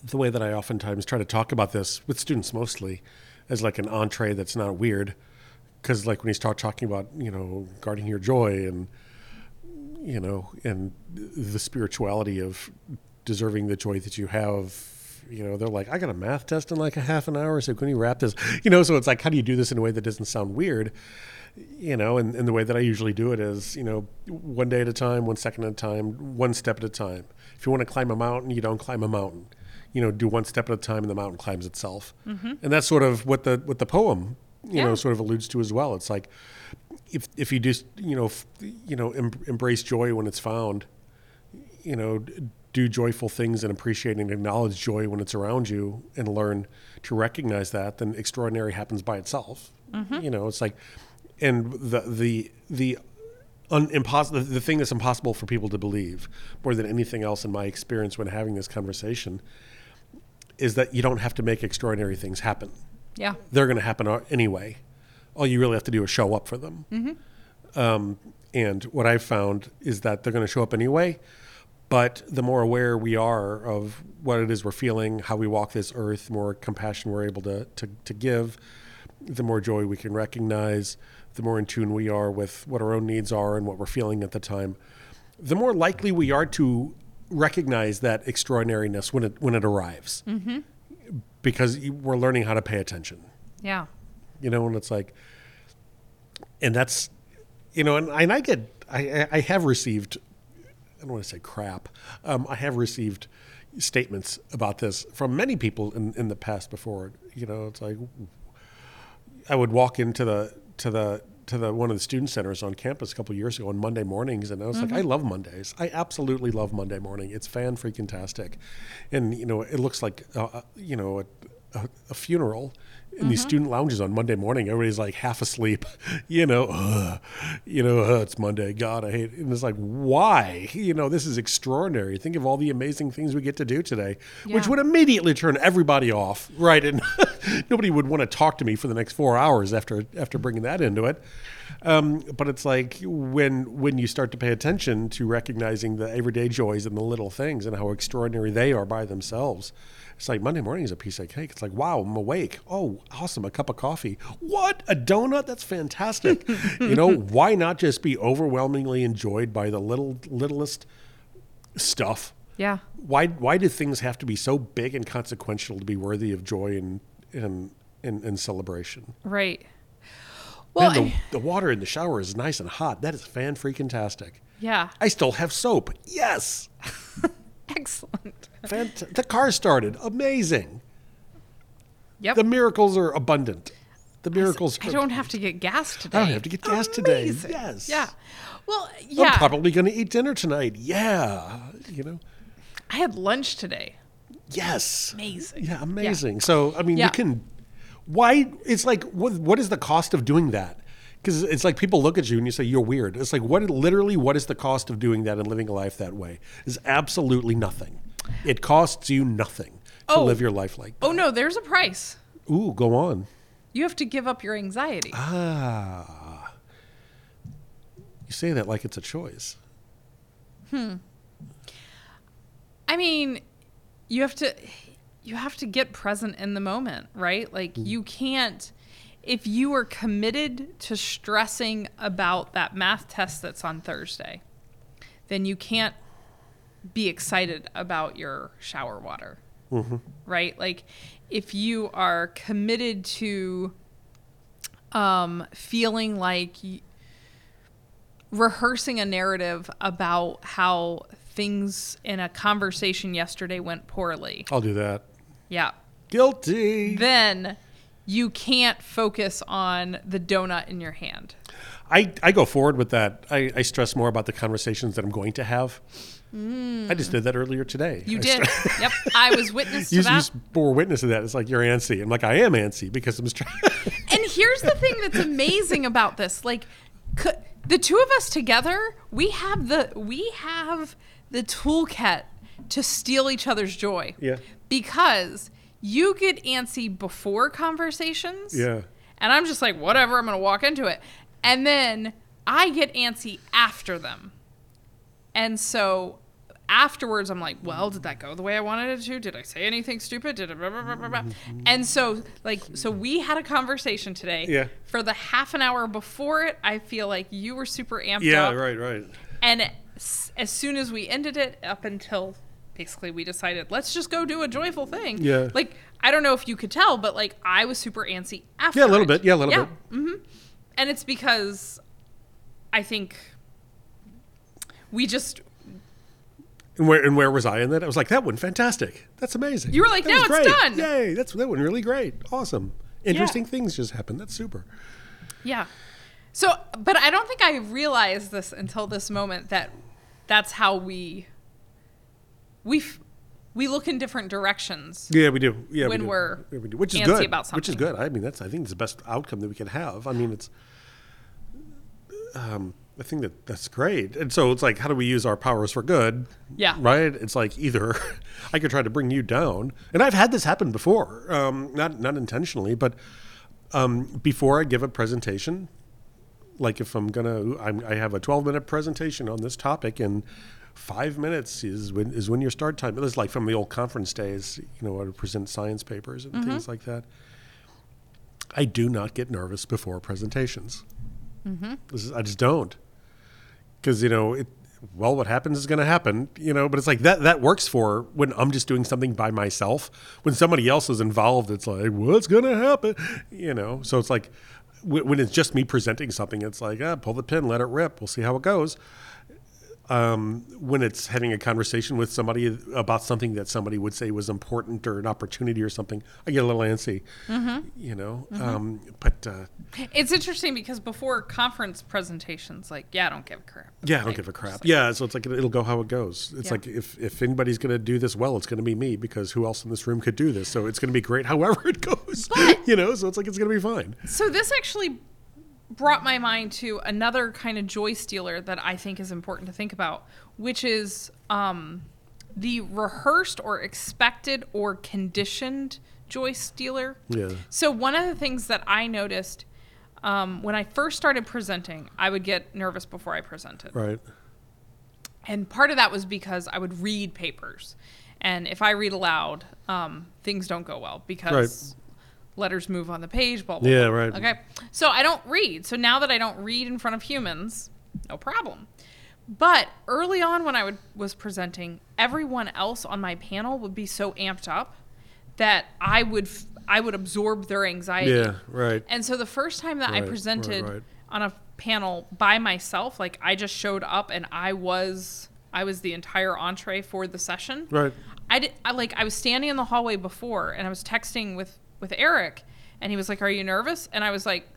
the way that I oftentimes try to talk about this with students mostly as like an entree that's not weird, because like when you start talking about you know guarding your joy and you know, and the spirituality of deserving the joy that you have. You know, they're like, I got a math test in like a half an hour, so can you wrap this? You know, so it's like, how do you do this in a way that doesn't sound weird? You know, and, and the way that I usually do it is, you know, one day at a time, one second at a time, one step at a time. If you want to climb a mountain, you don't climb a mountain. You know, do one step at a time, and the mountain climbs itself. Mm-hmm. And that's sort of what the what the poem, you know, sort of alludes to as well. It's like, if if you just you know f- you know em- embrace joy when it's found, you know do joyful things and appreciate and acknowledge joy when it's around you and learn to recognize that, then extraordinary happens by itself. You know, it's like, and the the the un, impossible the thing that's impossible for people to believe more than anything else in my experience when having this conversation is that you don't have to make extraordinary things happen Yeah. they're going to happen anyway. All you really have to do is show up for them. Um, and what I've found is that they're going to show up anyway. But the more aware we are of what it is we're feeling, how we walk this earth, the more compassion we're able to, to, to give, the more joy we can recognize, the more in tune we are with what our own needs are and what we're feeling at the time, the more likely we are to recognize that extraordinariness when it, when it arrives. Mm-hmm. Because we're learning how to pay attention Yeah. you know, and it's like, and that's, you know, and, and I get, I, I- have received, don't want to say crap, um, I have received statements about this from many people in, in the past before. You know, it's like, I would walk into the, to the, to the one of the student centers on campus a couple of years ago on Monday mornings, and I was like, I love Mondays. I absolutely love Monday morning. It's fan freaking tastic, and you know, it looks like uh, uh, you know a, a, a funeral in these student lounges on Monday morning. Everybody's like half asleep, (laughs) you know, you know, "Ugh, it's Monday. God, I hate. It. And it's like, why? You know, this is extraordinary. Think of all the amazing things we get to do today, which would immediately turn everybody off, right? And (laughs) nobody would want to talk to me for the next four hours after after bringing that into it. Um, but it's like when when you start to pay attention to recognizing the everyday joys and the little things and how extraordinary they are by themselves. It's like Monday morning is a piece of cake. It's like, wow, I'm awake. Oh, awesome. A cup of coffee. What? A donut? That's fantastic. (laughs) you know, why not just be overwhelmingly enjoyed by the little littlest stuff? Yeah. Why why do things have to be so big and consequential to be worthy of joy and and and, and celebration? Right. Well, Man, the, the water in the shower is nice and hot. That is fan freaking tastic. yeah. I still have soap. Yes. (laughs) Excellent. Fant- the car started. Amazing. Yep. The miracles are abundant. The miracles I are. don't have to get gas oh, today. I don't have to get gas today. Yes. Yeah. Well, yeah. I'm probably going to eat dinner tonight. Yeah. You know. I had lunch today. Yes. Amazing. Yeah, amazing. So I mean, Yeah. you can. Why? It's like what? What is the cost of doing that? Because it's like people look at you and you say you're weird. It's like what? Literally, what is the cost of doing that and living a life that way? Is absolutely nothing. It costs you nothing to Oh. live your life like that. Oh no, there's a price. Ooh, go on. You have to give up your anxiety. Ah. You say that like it's a choice. Hmm. I mean, you have to you have to get present in the moment, right? Like you can't if you are committed to stressing about that math test that's on Thursday, then you can't be excited about your shower water. Right? Like if you are committed to um, feeling like y- rehearsing a narrative about how things in a conversation yesterday went poorly. I'll do that. Yeah. Guilty. Then you can't focus on the donut in your hand. I, I go forward with that. I, I stress more about the conversations that I'm going to have. I just did that earlier today. Mm. You I did. (laughs) yep. I was witness (laughs) to you, that. you just bore witness to that. It's like you're antsy. I'm like I am antsy because I'm. Str- (laughs) And here's the thing that's amazing about this. Like c- the two of us together, we have the we have the toolkit to steal each other's joy. Yeah. Because you get antsy before conversations. yeah. And I'm just like, whatever, I'm going to walk into it. And then I get antsy after them. And so afterwards, I'm like, well, did that go the way I wanted it to? Did I say anything stupid? Did it blah, blah, blah? And so, like, so we had a conversation today. Yeah. For the half an hour before it, I feel like you were super amped Yeah. up. Right. Right. And as soon as we ended it, up until basically we decided, let's just go do a joyful thing. Yeah. Like, I don't know if you could tell, but like, I was super antsy after. Yeah, a little it. bit. Yeah, a little yeah. bit. hmm And it's because I think we just, And where and where was I in that? I was like, that one, fantastic. That's amazing. You were like, That "Now it's great. done." Yay! That's that one really great. Awesome. Interesting things just happened. That's super. yeah. So, but I don't think I realized this until this moment that that's how we, we, we look in different directions. Yeah, we do. Yeah, When we do. we're Yeah, we do. which is good. about Which is good. I mean, that's I think it's the best outcome that we can have. I mean, it's. Um, I think that that's great. And so it's like, how do we use our powers for good? Yeah. Right. It's like either (laughs) I could try to bring you down, and I've had this happen before. Um, not not intentionally, but um, before I give a presentation, like if I'm gonna, I'm, have a 12 minute presentation on this topic, and five minutes is when is when your start time. It was like from the old conference days, you know, I would present science papers and things like that. I do not get nervous before presentations. This is, I just don't, because you know, it, well, what happens is going to happen, you know. But it's like that that works for when I'm just doing something by myself. When somebody else is involved, it's like, what's going to happen, you know. So it's like when, it's just me presenting something, it's like, ah, pull the pin, let it rip. We'll see how it goes. Um, when it's having a conversation with somebody about something that somebody would say was important or an opportunity or something, I get a little antsy, you know. Um, but uh, It's interesting because before conference presentations, like, yeah, I don't give a crap. Yeah, I don't give a crap. yeah, so it's like it'll go how it goes. It's Yeah. like if if anybody's going to do this well, it's going to be me because who else in this room could do this? So it's going to be great (laughs) however it goes. you know, so it's like it's going to be fine. So this actually brought my mind to another kind of joy stealer that I think is important to think about, which is um, the rehearsed or expected or conditioned joy stealer. Yeah. So one of the things that I noticed um, when I first started presenting, I would get nervous before I presented. Right. And part of that was because I would read papers. And if I read aloud, um, things don't go well because letters move on the page, blah, blah, Yeah, blah. right. Okay. So I don't read. So now that I don't read in front of humans, no problem. But early on when I would, was presenting, everyone else on my panel would be so amped up that I would f- I would absorb their anxiety. Yeah. Right. And so the first time that I Right, right, presented right. on a panel by myself, like I just showed up and I was I was the entire entree for the session. Right. I did I like I was standing in the hallway before and I was texting with with Eric and he was like, "Are you nervous?" And I was like,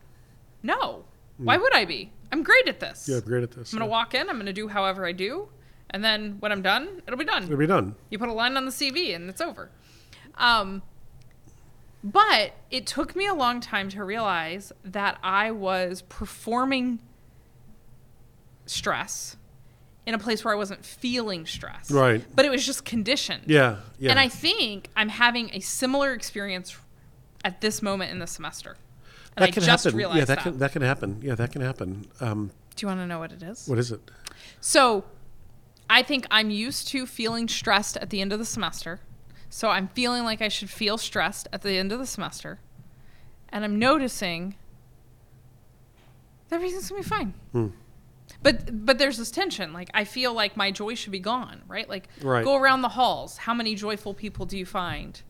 "No. Why would I be? I'm great at this. Yeah, great at this. I'm to yeah. walk in, I'm to do however I do, and then when I'm done, it'll be done." It'll be done. You put a line on the CV and it's over. Um, but it took me a long time to realize that I was performing stress in a place where I wasn't feeling stress. Right. But it was just conditioned. Yeah. Yeah. And I think I'm having a similar experience at this moment in the semester. And that I can just happen. realized Yeah, that, that. can that can happen. Yeah, that can happen. Um, Do you want to know what it is? what is it? So I think I'm used to feeling stressed at the end of the semester. So I'm feeling like I should feel stressed at the end of the semester. And I'm noticing that everything's gonna be fine. Hmm. But but there's this tension. Like I feel like my joy should be gone, right? Like Right. go around the halls. How many joyful people do you find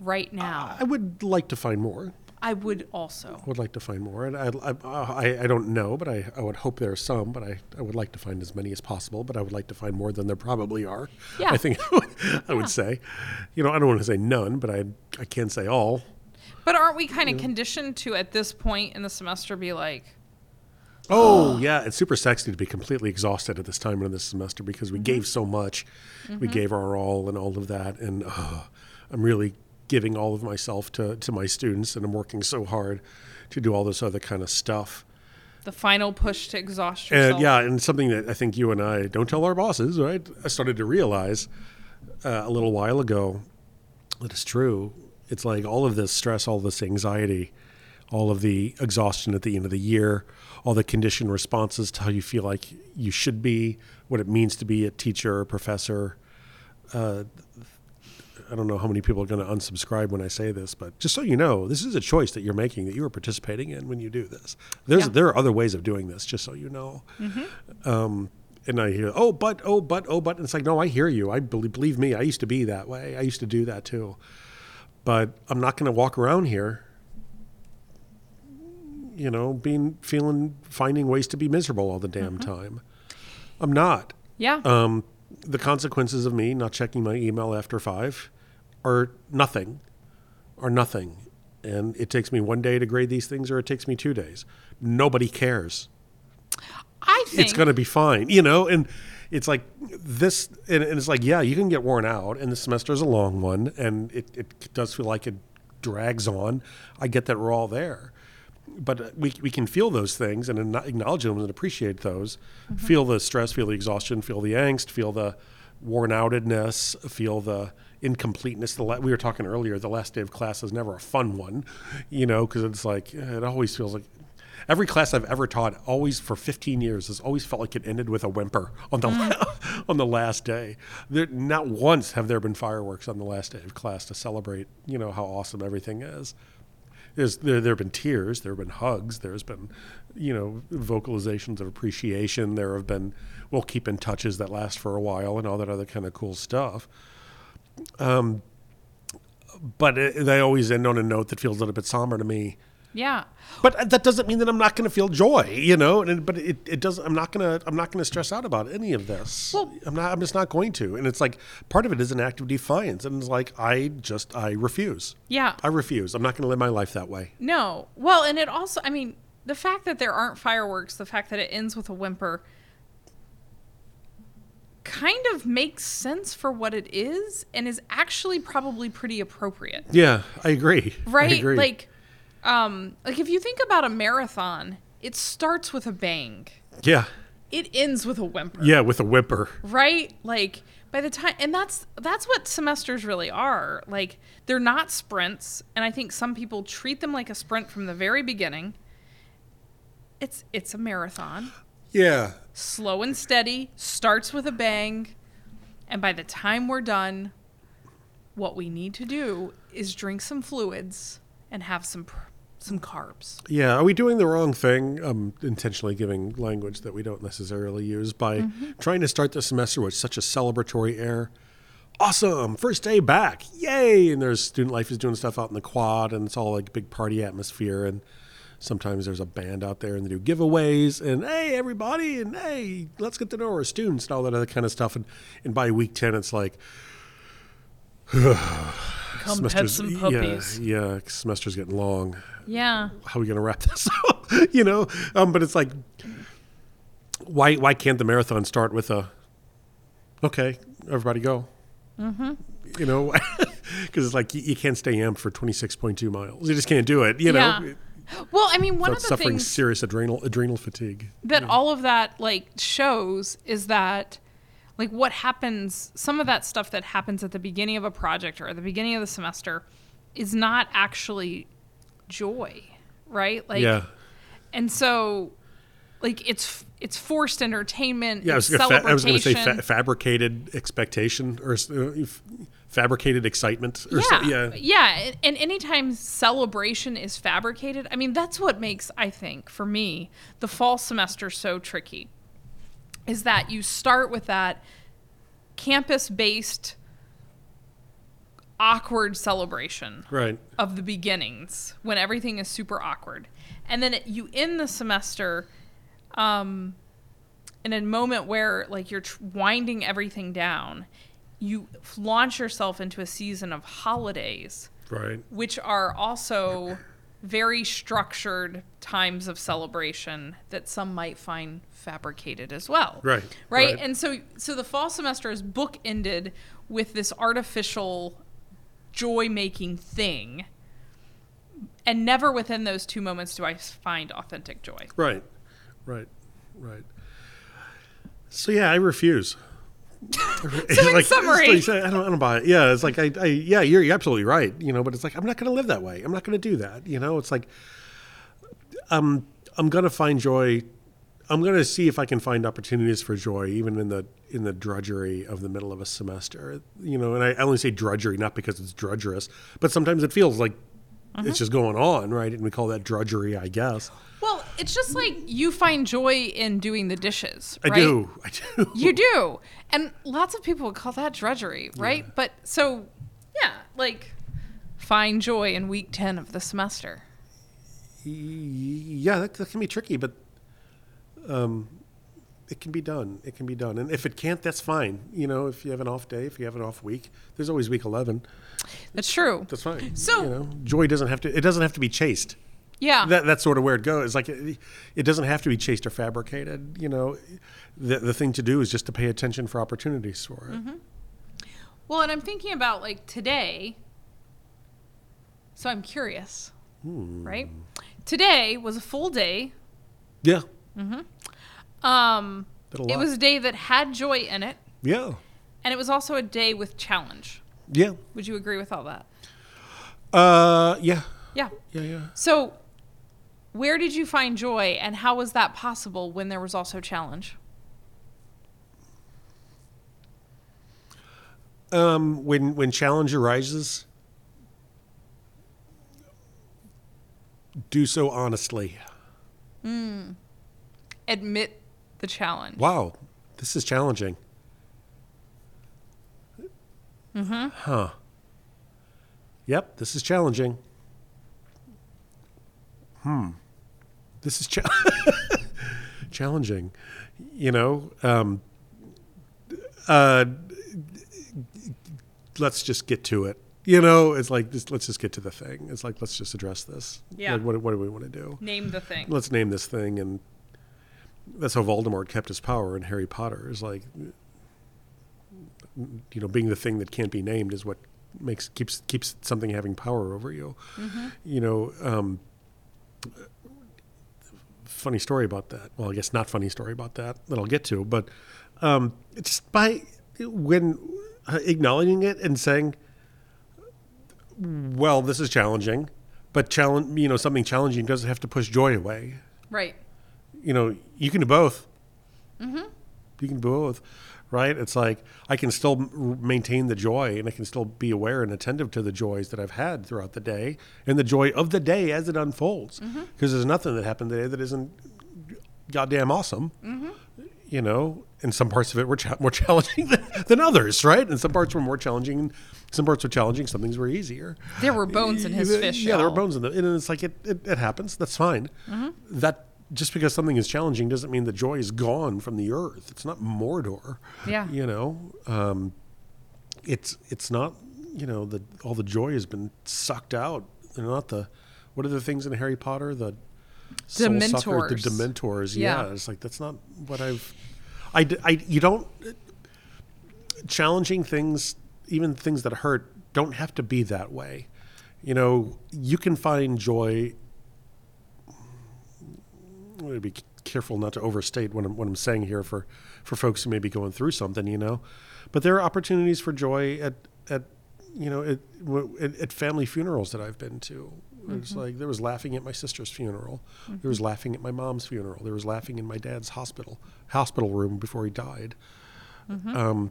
right now? I would like to find more. I would also. would like to find more, and I, I, I, I don't know, but I, I would hope there are some, but I, I would like to find as many as possible, but I would like to find more than there probably are. Yeah. I think (laughs) I would say, you know, I don't want to say none, but I, I can't say all. But aren't we kind of conditioned to at this point in the semester be like, Oh, yeah. It's super sexy to be completely exhausted at this time in this semester because we gave so much. We gave our all and all of that. And uh, I'm really giving all of myself to, to my students and I'm working so hard to do all this other kind of stuff. the final push to exhaust yourself? And yeah, and something that I think you and I don't tell our bosses, right? I started to realize uh, a little while ago that it's true. It's like all of this stress, all this anxiety, all of the exhaustion at the end of the year, all the conditioned responses to how you feel like you should be, what it means to be a teacher or professor. Uh, I don't know how many people are going to unsubscribe when I say this, but just so you know, this is a choice that you're making that you are participating in when you do this. There's Yeah. there are other ways of doing this, just so you know. Um, and I hear, oh, but, oh, but, oh, but. And it's like, no, I hear you. I believe, believe me, I used to be that way. I used to do that too. But I'm not going to walk around here, you know, being, feeling, finding ways to be miserable all the damn time. I'm not. Yeah. Um, the consequences of me not checking my email after five are nothing, are nothing. And it takes me one day to grade these things, or it takes me two days. Nobody cares. I think It's going to be fine, you know? And it's like this, and, and it's like, yeah, you can get worn out, and the semester is a long one, and it, it does feel like it drags on. I get that we're all there. But we, we can feel those things and acknowledge them and appreciate those. Mm-hmm. Feel the stress, feel the exhaustion, feel the angst, feel the worn outedness, feel the incompleteness. The la- we were talking earlier. The last day of class is never a fun one, you know, because it's like it always feels like every class I've ever taught, always for 15 years, has always felt like it ended with a whimper on the mm. la- (laughs) on the last day. There, not once have there been fireworks on the last day of class to celebrate, you know, how awesome everything is. There's, there, there have been tears, there have been hugs, there's been, you know, vocalizations of appreciation. There have been, we'll keep in touches that last for a while and all that other kind of cool stuff. Um, but it, they always end on a note that feels a little bit somber to me. yeah. But that doesn't mean that I'm not going to feel joy, you know. And but it, it does. I'm not gonna. I'm not gonna stress out about any of this. Well- I'm not. I'm just not going to. And it's like part of it is an act of defiance, and it's like I just I refuse. Yeah. I refuse. I'm not going to live my life that way. No. Well, and it also, I mean, the fact that there aren't fireworks, the fact that it ends with a whimper, kind of makes sense for what it is and is actually probably pretty appropriate. Yeah, I agree. I Right? agree. Like um like if you think about a marathon, it starts with a bang. yeah, It ends with a whimper. yeah, with a whimper. right like by the time and that's that's what semesters really are like they're not sprints and i think some people treat them like a sprint from the very beginning it's it's a marathon Yeah, slow and steady starts with a bang and by the time we're done what we need to do is drink some fluids and have some pr- some carbs yeah. Are we doing the wrong thing? Um, intentionally giving language that we don't necessarily use by Mm-hmm. trying to start the semester with such a celebratory air. Awesome, first day back, yay! And there's student life is doing stuff out in the quad, and it's all like big party atmosphere. And sometimes there's a band out there, and they do giveaways, and hey everybody, and hey, let's get to know our students and all that other kind of stuff. And and by week ten, it's like (sighs) come pet some puppies Yeah, semester's getting long yeah how are we going to wrap (laughs) this up? you know, um, but it's like, why why can't the marathon start with a, okay, everybody go. Mm-hmm. You know, (laughs) because it's like you, you can't stay amped for twenty six point two miles. You just can't do it. You know, Yeah. Well i mean one of the suffering things serious adrenal adrenal fatigue. that all of that like shows is that like what happens some of that stuff that happens at the beginning of a project or at the beginning of the semester is not actually joy right like yeah, and so like it's it's forced entertainment yeah. I was, it's gonna fa- I was going to say fa- fabricated expectation or uh, f- fabricated excitement. Or so- yeah, yeah, yeah, and- anytime celebration is fabricated, I mean that's what makes I think for me the fall semester so tricky. Is that you start with that campus-based awkward celebration right. of the beginnings when everything is super awkward, and then it, you end the semester um, in a moment where like you're tr- winding everything down. You launch yourself into a season of holidays Right. which are also very structured times of celebration that some might find fabricated as well. Right, Right. right. And so so the fall semester is bookended with this artificial joy making thing. And never within those two moments do I find authentic joy. Right. Right. Right. So yeah, I refuse. (laughs) so in summary- I don't, I don't buy it. Yeah, it's like I, I yeah, you're, you're absolutely right. You know, but it's like I'm not going to live that way. I'm not going to do that. You know, it's like um, I'm going to find joy. I'm going to see if I can find opportunities for joy, even in the in the drudgery of the middle of a semester. You know, and I, I only say drudgery not because it's drudgerous, but sometimes it feels like Mm-hmm. it's just going on, right? And we call that drudgery, I guess. Well, it's just like you find joy in doing the dishes. I do. (laughs) I do. You do. And lots of people would call that drudgery, right? But so, yeah, like find joy in week 10 of the semester. Yeah, that, that can be tricky, but um, it can be done. It can be done. And if it can't, that's fine. You know, if you have an off day, if you have an off week, there's always week 11. That's true. That's fine. So- you know, joy doesn't have to, it doesn't have to be chased. Yeah. That, that's sort of where it goes. Like it, it doesn't have to be chased or fabricated. You know, the, the thing to do is just to pay attention for opportunities for it. well, and I'm thinking about like today. So I'm curious, right? Today was a full day. Yeah. Um, Did a it was a day that had joy in it, Yeah. and it was also a day with challenge. Yeah. Would you agree with all that? Uh, yeah. Yeah. Yeah. Yeah. So, where did you find joy, and how was that possible when there was also challenge? Um, when when challenge arises, do so honestly. Admit the challenge. Wow, this is challenging. Mm-hmm. Huh. Yep, this is challenging. Hmm. This is cha- (laughs) challenging. You know, um, uh, let's just get to it. You know, it's like just, let's just get to the thing. It's like let's just address this. Yeah. Like, what, what do we want to do? Name the thing. let's name this thing and that's how Voldemort kept his power in Harry Potter is like you know being the thing that can't be named is what makes keeps keeps something having power over you you know um funny story about that well I guess not funny story about that that I'll get to but um just by when uh, acknowledging it and saying well this is challenging but challenge you know something challenging doesn't have to push joy away Right. you know, you can do both. Mm-hmm. You can do both, right? It's like I can still maintain the joy, and I can still be aware and attentive to the joys that I've had throughout the day, and the joy of the day as it unfolds. Mm-hmm. Because there's nothing that happened today that isn't goddamn awesome. Mm-hmm. You know, and some parts of it were cha- more (laughs) challenging than, than others, right? And some parts were more challenging. Some parts were challenging. Some things were easier. There were bones in his fish. Yeah, there were bones in it, and it's like it, it, it happens. That's fine. Mm-hmm. That just because something is challenging doesn't mean the joy is gone from the earth. It's not Mordor. Yeah. you know, um, it's it's not. You know, the all the joy has been sucked out. They're not the. What are the things in Harry Potter? The soul sucker- the Dementors. Dementors. Yeah. Yeah. it's like that's not what I've. I, I you don't challenging things, even things that hurt, don't have to be that way. You know, you can find joy. I'm going to be careful not to overstate what I'm, what I'm saying here for, for folks who may be going through something, you know. But there are opportunities for joy at, at you know, at, at, at family funerals that I've been to. It's mm-hmm. like there was laughing at my sister's funeral. There was mm-hmm. laughing at my mom's funeral. There was laughing in my dad's hospital hospital room before he died. Mm-hmm. Um,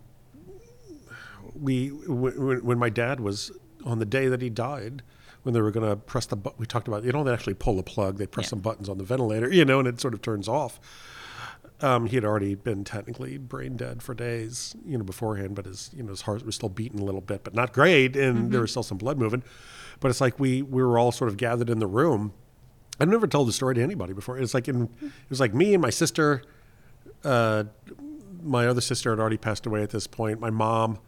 we w- when my dad was on the day that he died, when they were going to press the button, we talked about you know, they actually pull the plug; they press Yeah. some buttons on the ventilator, you know, and it sort of turns off. Um, he had already been technically brain dead for days, you know, beforehand, but his you know his heart was still beating a little bit, but not great, and there was still some blood moving. But it's like we we were all sort of gathered in the room. I've never told the story to anybody before. It's like in, it was like me and my sister. Uh, my other sister had already passed away at this point. My mom,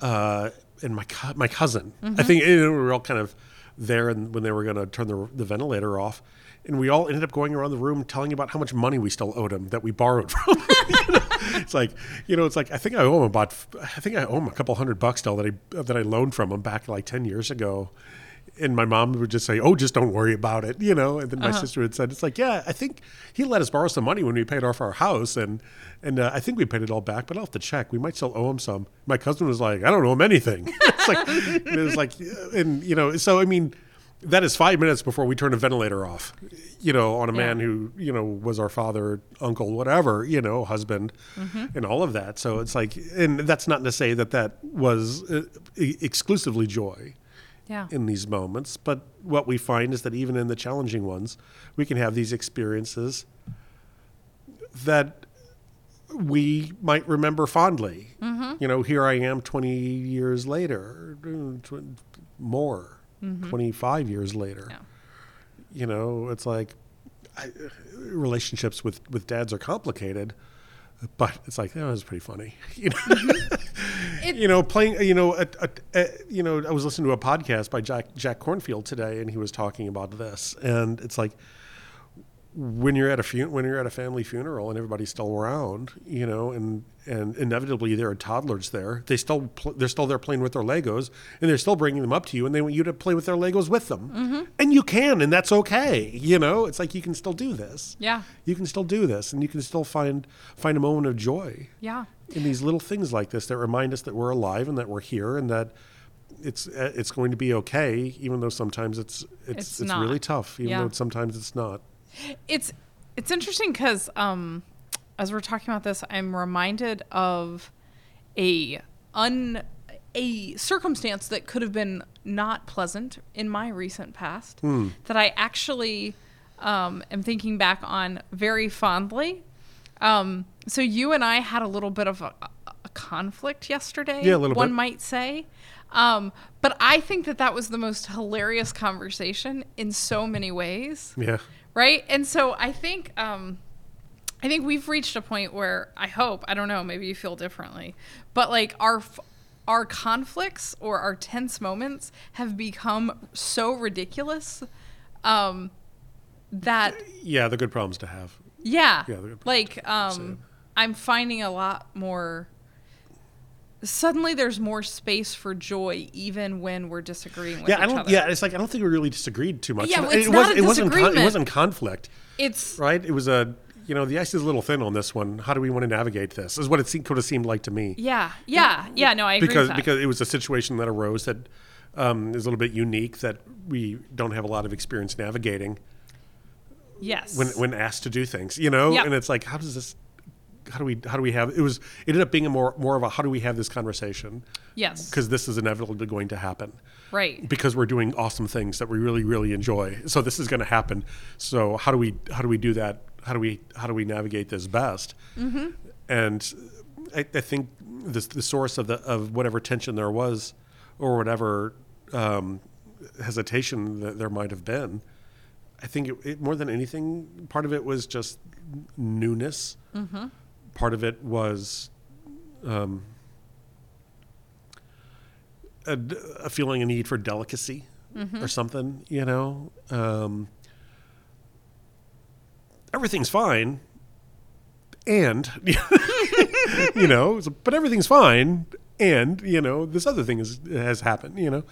uh, and my co- my cousin. I mm-hmm. think know, we were all kind of there, and when they were going to turn the, the ventilator off, and we all ended up going around the room telling about how much money we still owed him that we borrowed (laughs) from. him. (laughs) You know? It's like you know, it's like I think I owe him about I think I owe him a couple hundred bucks still that I that I loaned from him back like ten years ago. And my mom would just say, "Oh, just don't worry about it," you know. And then my sister had said, "It's like, yeah, I think he let us borrow some money when we paid off our house, and and uh, I think we paid it all back, but I'll have to check. We might still owe him some." My cousin was like, "I don't owe him anything." (laughs) it's like, it was like, and you know, so I mean, that is five minutes before we turn a ventilator off, you know, on a man who you know was our father, uncle, whatever, you know, husband, and all of that. So it's like, and that's not to say that that was uh, exclusively joy Yeah. in these moments. But what we find is that even in the challenging ones, we can have these experiences that we might remember fondly. Mm-hmm. You know, here I am 20 years later, tw- more, 25 years later. Mm-hmm. Yeah. You know, it's like I, relationships with, with dads are complicated. But it's like that was pretty funny, (laughs) you know. Mm-hmm. It- you know, playing. You know, a, a, a, you know, I was listening to a podcast by Jack Jack Kornfield today, and he was talking about this, and it's like when you're at a fun- when you're at a family funeral and everybody's still around, you know, and and inevitably there are toddlers there. They still pl- they're still there playing with their Legos, and they're still bringing them up to you, and they want you to play with their Legos with them, Mm-hmm. and you can, and that's okay. You know, it's like you can still do this. Yeah. You can still do this, and you can still find find a moment of joy Yeah. in these little things like this that remind us that we're alive and that we're here and that it's it's going to be okay, even though sometimes it's it's It's it's, really tough, even Yeah. though sometimes it's not. It's it's interesting because um, as we're talking about this, I'm reminded of a un a circumstance that could have been not pleasant in my recent past that I actually um, am thinking back on very fondly. Um, so you and I had a little bit of a, a conflict yesterday. Yeah, a little one bit. might say. Um, but I think that that was the most hilarious conversation in so many ways Yeah. Right? And so i think um i think we've reached a point where i hope i don't know maybe you feel differently but like our our conflicts or our tense moments have become so ridiculous um that Yeah, the good problems to have. yeah, Yeah, like um i'm finding a lot more suddenly there's more space for joy even when we're disagreeing with yeah, each I don't. other. Yeah, it's like I don't think we really disagreed too much. Yeah, it, it's it not was, a it wasn't. Con- it wasn't conflict, it's right? It was a. You know, the ice is a little thin on this one. How do we want to navigate this? Is what it seemed, could have seemed like to me. yeah yeah yeah no i agree because with that. because it was a situation that arose that um, is a little bit unique that we don't have a lot of experience navigating yes when when asked to do things, you know. Yep. And it's like, how does this? How do we? How do we have? It was. It ended up being a more more of a how do we have this conversation? yes Because this is inevitably going to happen. right Because we're doing awesome things that we really really enjoy. So this is going to happen. So how do we how do we do that? How do we how do we navigate this best? Mm-hmm. And I, I think this the source of the of whatever tension there was, or whatever um, hesitation that there might have been. I think it, it, more than anything, part of it was just newness. Mm-hmm. Part of it was um, a, a feeling a need for delicacy Mm-hmm. or something, you know. Um, everything's fine, and (laughs) you know, so- but everything's fine, and you know, this other thing is has happened, you know.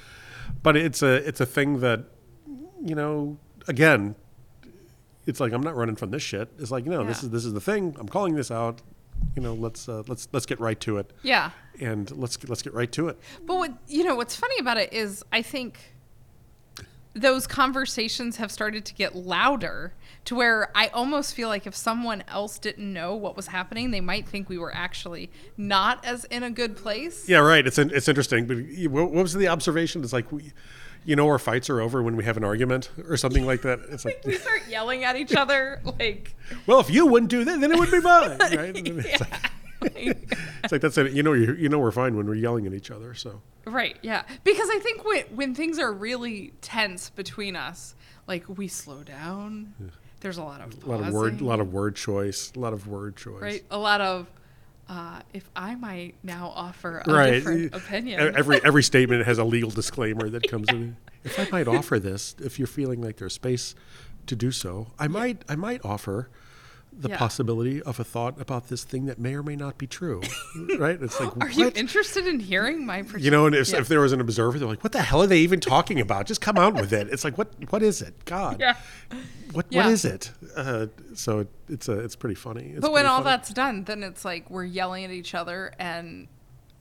But it's a it's a thing that you know, again, it's like I'm not running from this shit. It's like, you know, this is this is the thing. I'm calling this out. You know, let's uh, let's let's get right to it, yeah and let's let's get right to it. But what you know, what's funny about it is I think those conversations have started to get louder to where I almost feel like if someone else didn't know what was happening, they might think we were actually not as in a good place. Yeah, right. It's it's interesting. But what what was the observation? It's like we, you know, our fights are over when we have an argument or something like that. It's like, (laughs) We start yelling at each other like (laughs) well, if you wouldn't do that, then it would be fine, (laughs) right? It's, like, it's like that's it. You know, you you know, we're fine when we're yelling at each other. So Right, yeah. Because I think when when things are really tense between us, like we slow down. There's a lot of a lot of word, a lot of word choice, a lot of word choice. right? A lot of uh, if I might now offer a right. different opinion. Every (laughs) every statement has a legal disclaimer that comes in. (laughs) If I might offer this, if you're feeling like there's space to do so, I might I might offer the Yeah. possibility of a thought about this thing that may or may not be true. (laughs) right? It's like Are you interested in hearing my? You know, and if, Yeah. if there was an observer, they're like, "What the hell are they even talking about? Just come out with it." It's like, "What? What is it? God, Yeah. what? Yeah. What is it?" Uh, so it, it's a, it's pretty funny. It's But when all funny. that's done, then it's like we're yelling at each other and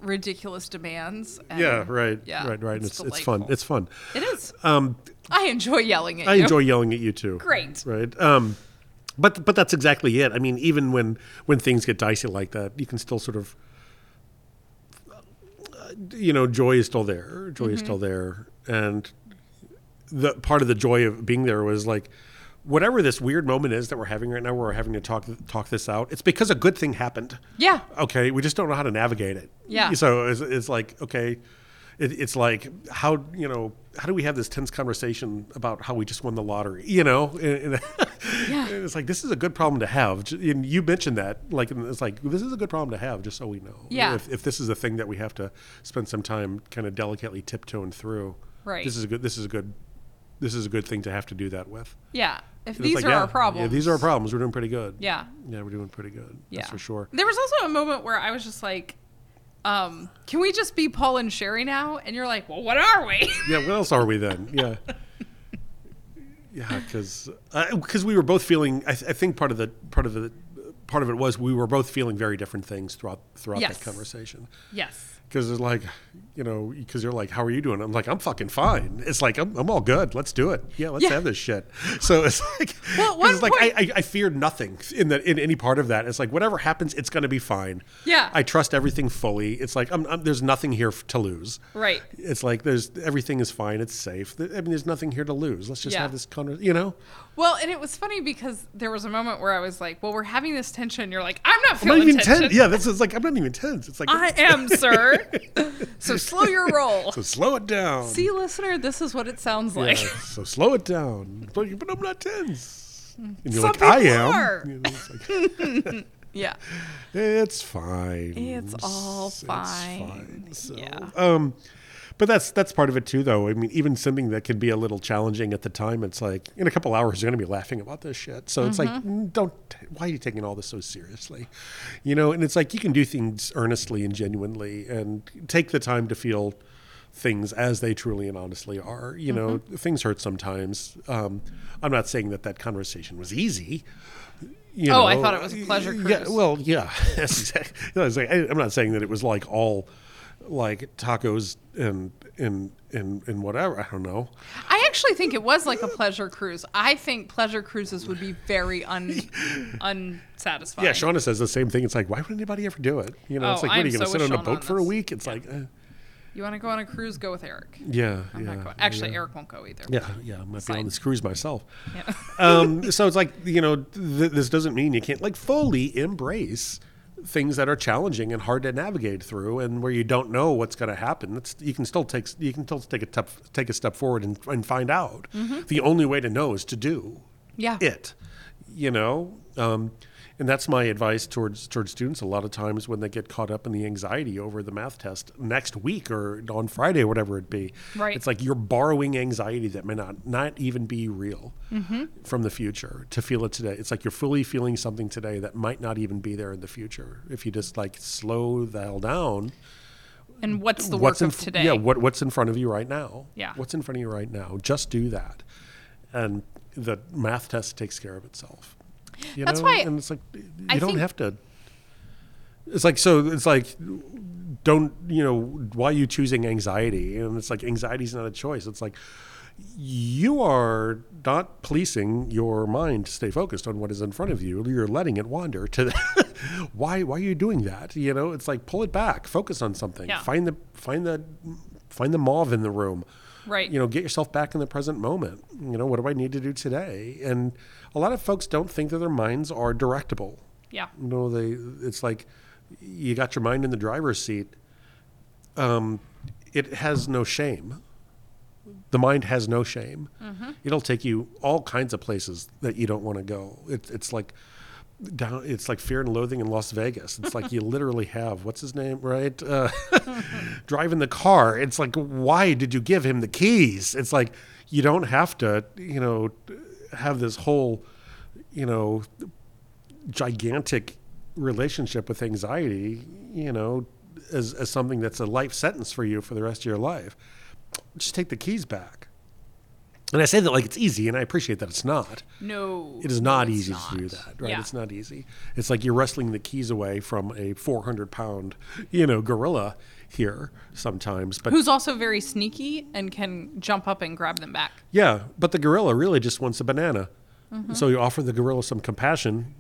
ridiculous demands. And yeah, right, Yeah, right, right. It's, It's it's fun. It's fun. It is. Um, I enjoy yelling at I you. enjoy yelling at you too. Great. Right. Um, but but that's exactly it. I mean, even when when things get dicey like that, you can still sort of, uh, you know, joy is still there. Joy is Mm-hmm. still there, and the part of the joy of being there was like. Whatever this weird moment is that we're having right now, where we're having to talk talk this out. It's because a good thing happened. Yeah. Okay, we just don't know how to navigate it. Yeah. So it's, it's like okay, it, it's like how you know how do we have this tense conversation about how we just won the lottery? You know, (laughs) and, and Yeah. (laughs) it's like this is a good problem to have. And you mentioned that, like, it's like this is a good problem to have, just so we know. Yeah. If, if this is a thing that we have to spend some time kind of delicately tiptoeing through, Right. This is a good. This is a good. This is a good thing to have to do that with. Yeah. If And these like, are yeah, our problems. Yeah, these are our problems. We're doing pretty good. Yeah. Yeah, we're doing pretty good. Yeah. That's for sure. There was also a moment where I was just like, um, can we just be Paul and Sherry now? And you're like, well, what are we? (laughs) yeah, what else are we then? Yeah. Yeah, because because we were both feeling. I, th- I think part of the part of the part of it was we were both feeling very different things throughout throughout Yes. that conversation. yes. Because it's like, you know, because you're like, how are you doing? I'm like, I'm fucking fine. It's like, I'm, I'm all good. Let's do it. Yeah, let's Yeah. have this shit. (laughs) So it's like, Well, at 'cause one it's like I, I, I feared nothing in that in any part of that. It's like whatever happens, it's going to be fine. Yeah. I trust everything fully. It's like I'm, I'm, there's nothing here to lose. Right. It's like there's everything is fine. It's safe. I mean, there's nothing here to lose. Let's just Yeah. have this conversation. You know, Well, and it was funny because there was a moment where I was like, well, we're having this tension. You're like, I'm not I'm not feeling even tension. tense. Yeah, this is like I'm not even tense. It's like I (laughs) am, sir. (laughs) so slow your roll. so slow it down. See, listener, this is what it sounds Yeah, like. so slow it down. But, but I'm not tense. And you're Some like, I am. are. You know, it's, like, (laughs) Yeah. it's fine. It's all It's fine. So, Yeah. Um, but that's that's part of it too, though. I mean, even something that can be a little challenging at the time, it's like in a couple hours you're going to be laughing about this shit. So it's like, Mm-hmm. mm, don't. Why are you taking all this so seriously? You know, and it's like you can do things earnestly and genuinely, and take the time to feel things as they truly and honestly are. You know, Mm-hmm. things hurt sometimes. Um, I'm not saying that that conversation was easy. You Oh, I thought it was a pleasure Yeah, cruise. well, yeah, know, (laughs) it's like, I, I'm not saying that it was like all like tacos and and and and whatever. I don't know. I actually think it was like a pleasure cruise. I think pleasure cruises would be very un (laughs) unsatisfying. Yeah, Shauna says the same thing. It's like, why would anybody ever do it? You know, it's Oh, like, what are you going to so sit on a Shauna boat on for a week? It's like, eh, You want to go on a cruise? Go with Eric. yeah, I'm yeah, not going. Actually, yeah. Eric won't go either. Yeah, yeah, I might be on this cruise myself. Yeah. um, so it's like you know, th- this doesn't mean you can't like fully embrace things that are challenging and hard to navigate through, and where you don't know what's going to happen. That's you can still take you can still take a step take a step forward and, and find out. The only way to know is to do yeah. it. You know, um, and that's my advice towards towards students. A lot of times when they get caught up in the anxiety over the math test next week or on Friday, whatever it be, Right. it's like you're borrowing anxiety that may not not even be real Mm-hmm. from the future to feel it today. It's like you're fully feeling something today that might not even be there in the future if you just like slow the hell down. And what's the what's work in of today? Yeah, what what's in front of you right now? Yeah. what's in front of you right now? Just do that, and the math test takes care of itself. You That's know? why and it's like you I don't think- have to. It's like so. It's like don't you know why are you choosing anxiety? And it's like anxiety is not a choice. It's like you are not policing your mind to stay focused on what is in front of you. You're letting it wander to (laughs) why why are you doing that? You know, it's like pull it back, focus on something. Yeah. Find the find the find the mauve in the room. Right. You know, get yourself back in the present moment. You know, what do I need to do today? And a lot of folks don't think that their minds are directable. yeah. You know, they it's like you got your mind in the driver's seat. Um, it has no shame. The mind has no shame. It'll take you all kinds of places that you don't want to go. It, it's like down. It's like Fear and Loathing in Las Vegas. It's like you (laughs) literally have what's his name, right? Uh, (laughs) driving the car. It's like why did you give him the keys? It's like you don't have to, you know, have this whole, you know, gigantic relationship with anxiety, you know, as, as something that's a life sentence for you for the rest of your life. Just take the keys back. And I say that like it's easy, and I appreciate that it's not. No. It is not easy not. to do that, right? Yeah. It's not easy. It's like you're wrestling the keys away from a 400 pound, you know, gorilla here sometimes. But Who's also very sneaky and can jump up and grab them back. yeah, but the gorilla really just wants a banana. Mm-hmm. So you offer the gorilla some compassion,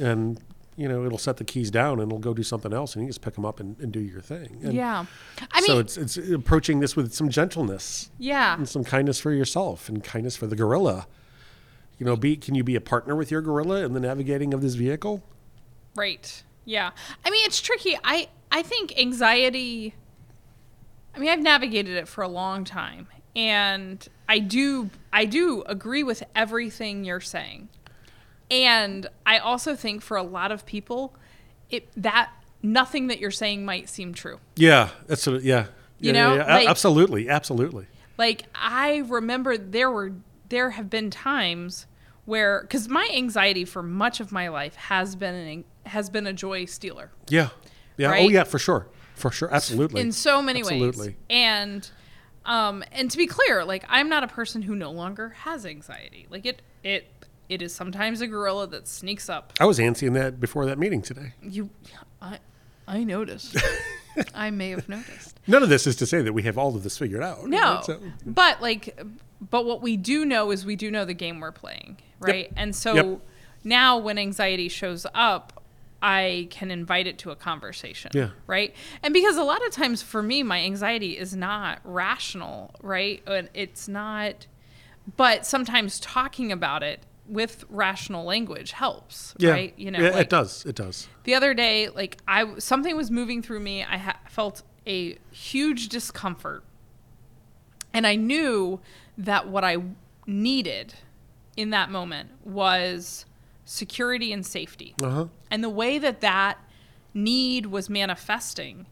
and you know it'll set the keys down and it'll go do something else, and you just pick them up and, and do your thing. And yeah. I mean, so it's it's approaching this with some gentleness yeah. and some kindness for yourself and kindness for the gorilla. You know, be can you be a partner with your gorilla in the navigating of this vehicle? Right. Yeah. I mean, it's tricky. I I think anxiety I mean, I've navigated it for a long time and I do I do agree with everything you're saying. And I also think for a lot of people it that nothing that you're saying might seem true. Yeah, that's what, yeah. You Yeah, know, yeah, yeah. Like- absolutely, absolutely. Like I remember there were there have been times where cuz my anxiety for much of my life has been an, has been a joy stealer. Yeah, yeah. Oh, yeah, for sure, for sure, absolutely. in so many ways. Absolutely. ways. And um and to be clear, like I'm not a person who no longer has anxiety. Like it it it is sometimes a gorilla that sneaks up. I was antsy in that before that meeting today. You I I noticed. (laughs) I may have noticed. None of this is to say that we have all of this figured out. No. right? So- um, But like but what we do know is we do know the game we're playing, right? And so Yep. now when anxiety shows up, I can invite it to a conversation. Yeah. Right. And because a lot of times for me, my anxiety is not rational, right? And it's not, but sometimes talking about it with rational language helps, yeah, right? You know, yeah, like it does. It does. the other day, like I something was moving through me. I ha- felt a huge discomfort, and I knew that what I needed in that moment was security and safety. Uh huh. And the way that that need was manifesting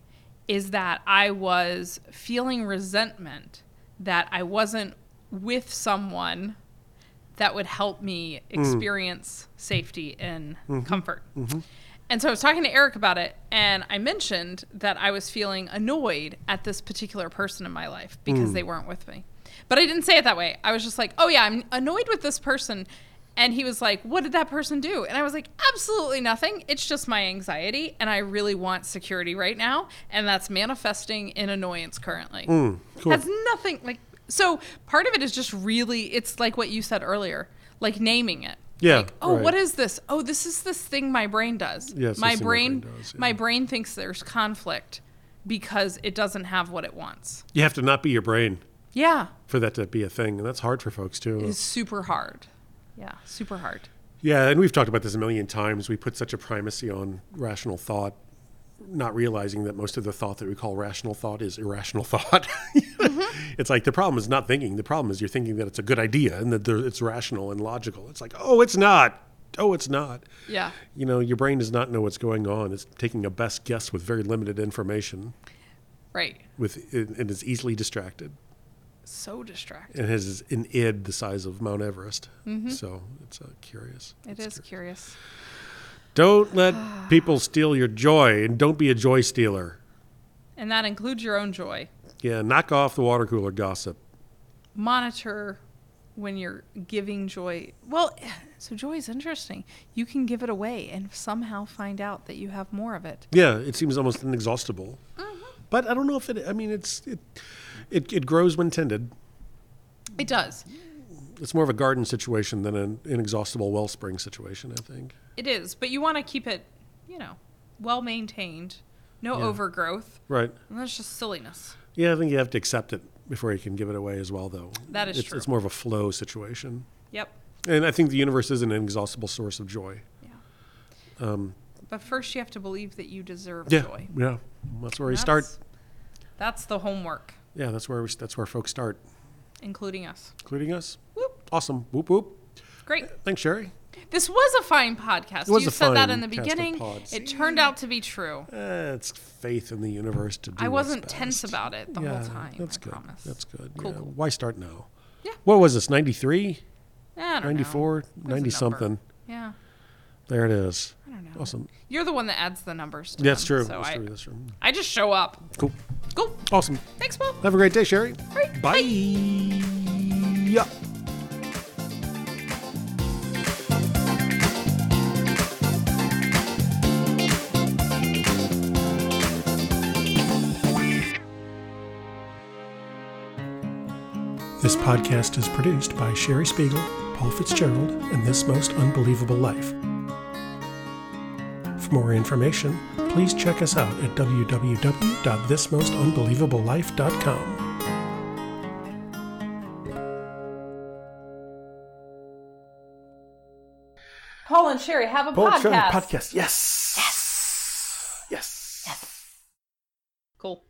is that I was feeling resentment that I wasn't with someone that would help me mm. experience safety and mm-hmm. comfort. Mm-hmm. And so I was talking to Eric about it, and I mentioned that I was feeling annoyed at this particular person in my life because mm. they weren't with me. But I didn't say it that way. I was just like, oh, yeah, I'm annoyed with this person. And he was like, what did that person do? And I was like, absolutely nothing. It's just my anxiety, and I really want security right now. And that's manifesting in annoyance currently. Mm, cool. Has nothing, like, so part of it is just really, it's like what you said earlier, like naming it. Yeah, Like, oh, right. what is this? Oh, this is this thing my brain does. Yeah, my my brain, brain does, yeah. my brain thinks there's conflict because it doesn't have what it wants. You have to not be your brain Yeah, for that to be a thing, and that's hard for folks too. it's super hard. Yeah, super hard. Yeah, and we've talked about this a million times. We put such a primacy on rational thought, not realizing that most of the thought that we call rational thought is irrational (laughs) thought. It's like the problem is not thinking. The problem is you're thinking that it's a good idea and that it's rational and logical. It's like, oh, it's not. Oh, it's not. Yeah, You know, your brain does not know what's going on. It's taking a best guess with very limited information. right. With and is easily distracted. So distracted. and has an id the size of Mount Everest. So it's uh, curious. It is curious. Don't let (sighs) people steal your joy, and don't be a joy stealer. And that includes your own joy. Yeah, knock off the water cooler gossip. Monitor when you're giving joy. Well, (sighs) so joy is interesting. You can give it away and somehow find out that you have more of it. Yeah, it seems almost inexhaustible. Mm-hmm. But I don't know if it. I mean, it's it, it it grows when tended. It does. It's more of a garden situation than an inexhaustible wellspring situation. I think. It is. But you want to keep it, you know, well maintained, no Yeah. overgrowth. Right. And that's just silliness. Yeah, I think you have to accept it before you can give it away as well, though. That is it's, true. It's more of a flow situation, Yep. and I think the universe is an inexhaustible source of joy. Yeah. Um, But first, you have to believe that you deserve yeah, joy. yeah, that's where we That's- start. That's the homework, Yeah, that's where we, that's where folks start, including us. including us. Whoop. Awesome. Whoop whoop. Great. Thanks, Sherry. This was a fine podcast. was you a said that fine in the cast of beginning. pods. It turned out to be true. Eh, it's faith in the universe to do. I wasn't tense best. about it the yeah, whole time. That's I good. promise. That's good. Cool, yeah. cool. Why start now? Yeah. What was this? 93? I don't know. 94? Where's the 90 number? something. Yeah. There it is. I don't know. Awesome. You're the one that adds the numbers. To That's them, true. So That's I, true. That's true. I just show up. Cool. Cool. Awesome. Thanks, Paul. Have a great day, Sherry. Right. Bye. Yeah. This podcast is produced by Sherry Spiegel, Paul Fitzgerald, and This Most Unbelievable Life. For more information, please check us out at www.thismostunbelievablelife.com. Paul and Sherry have a Paul podcast. podcast. Yes. Yes. Yes. Yes. Cool.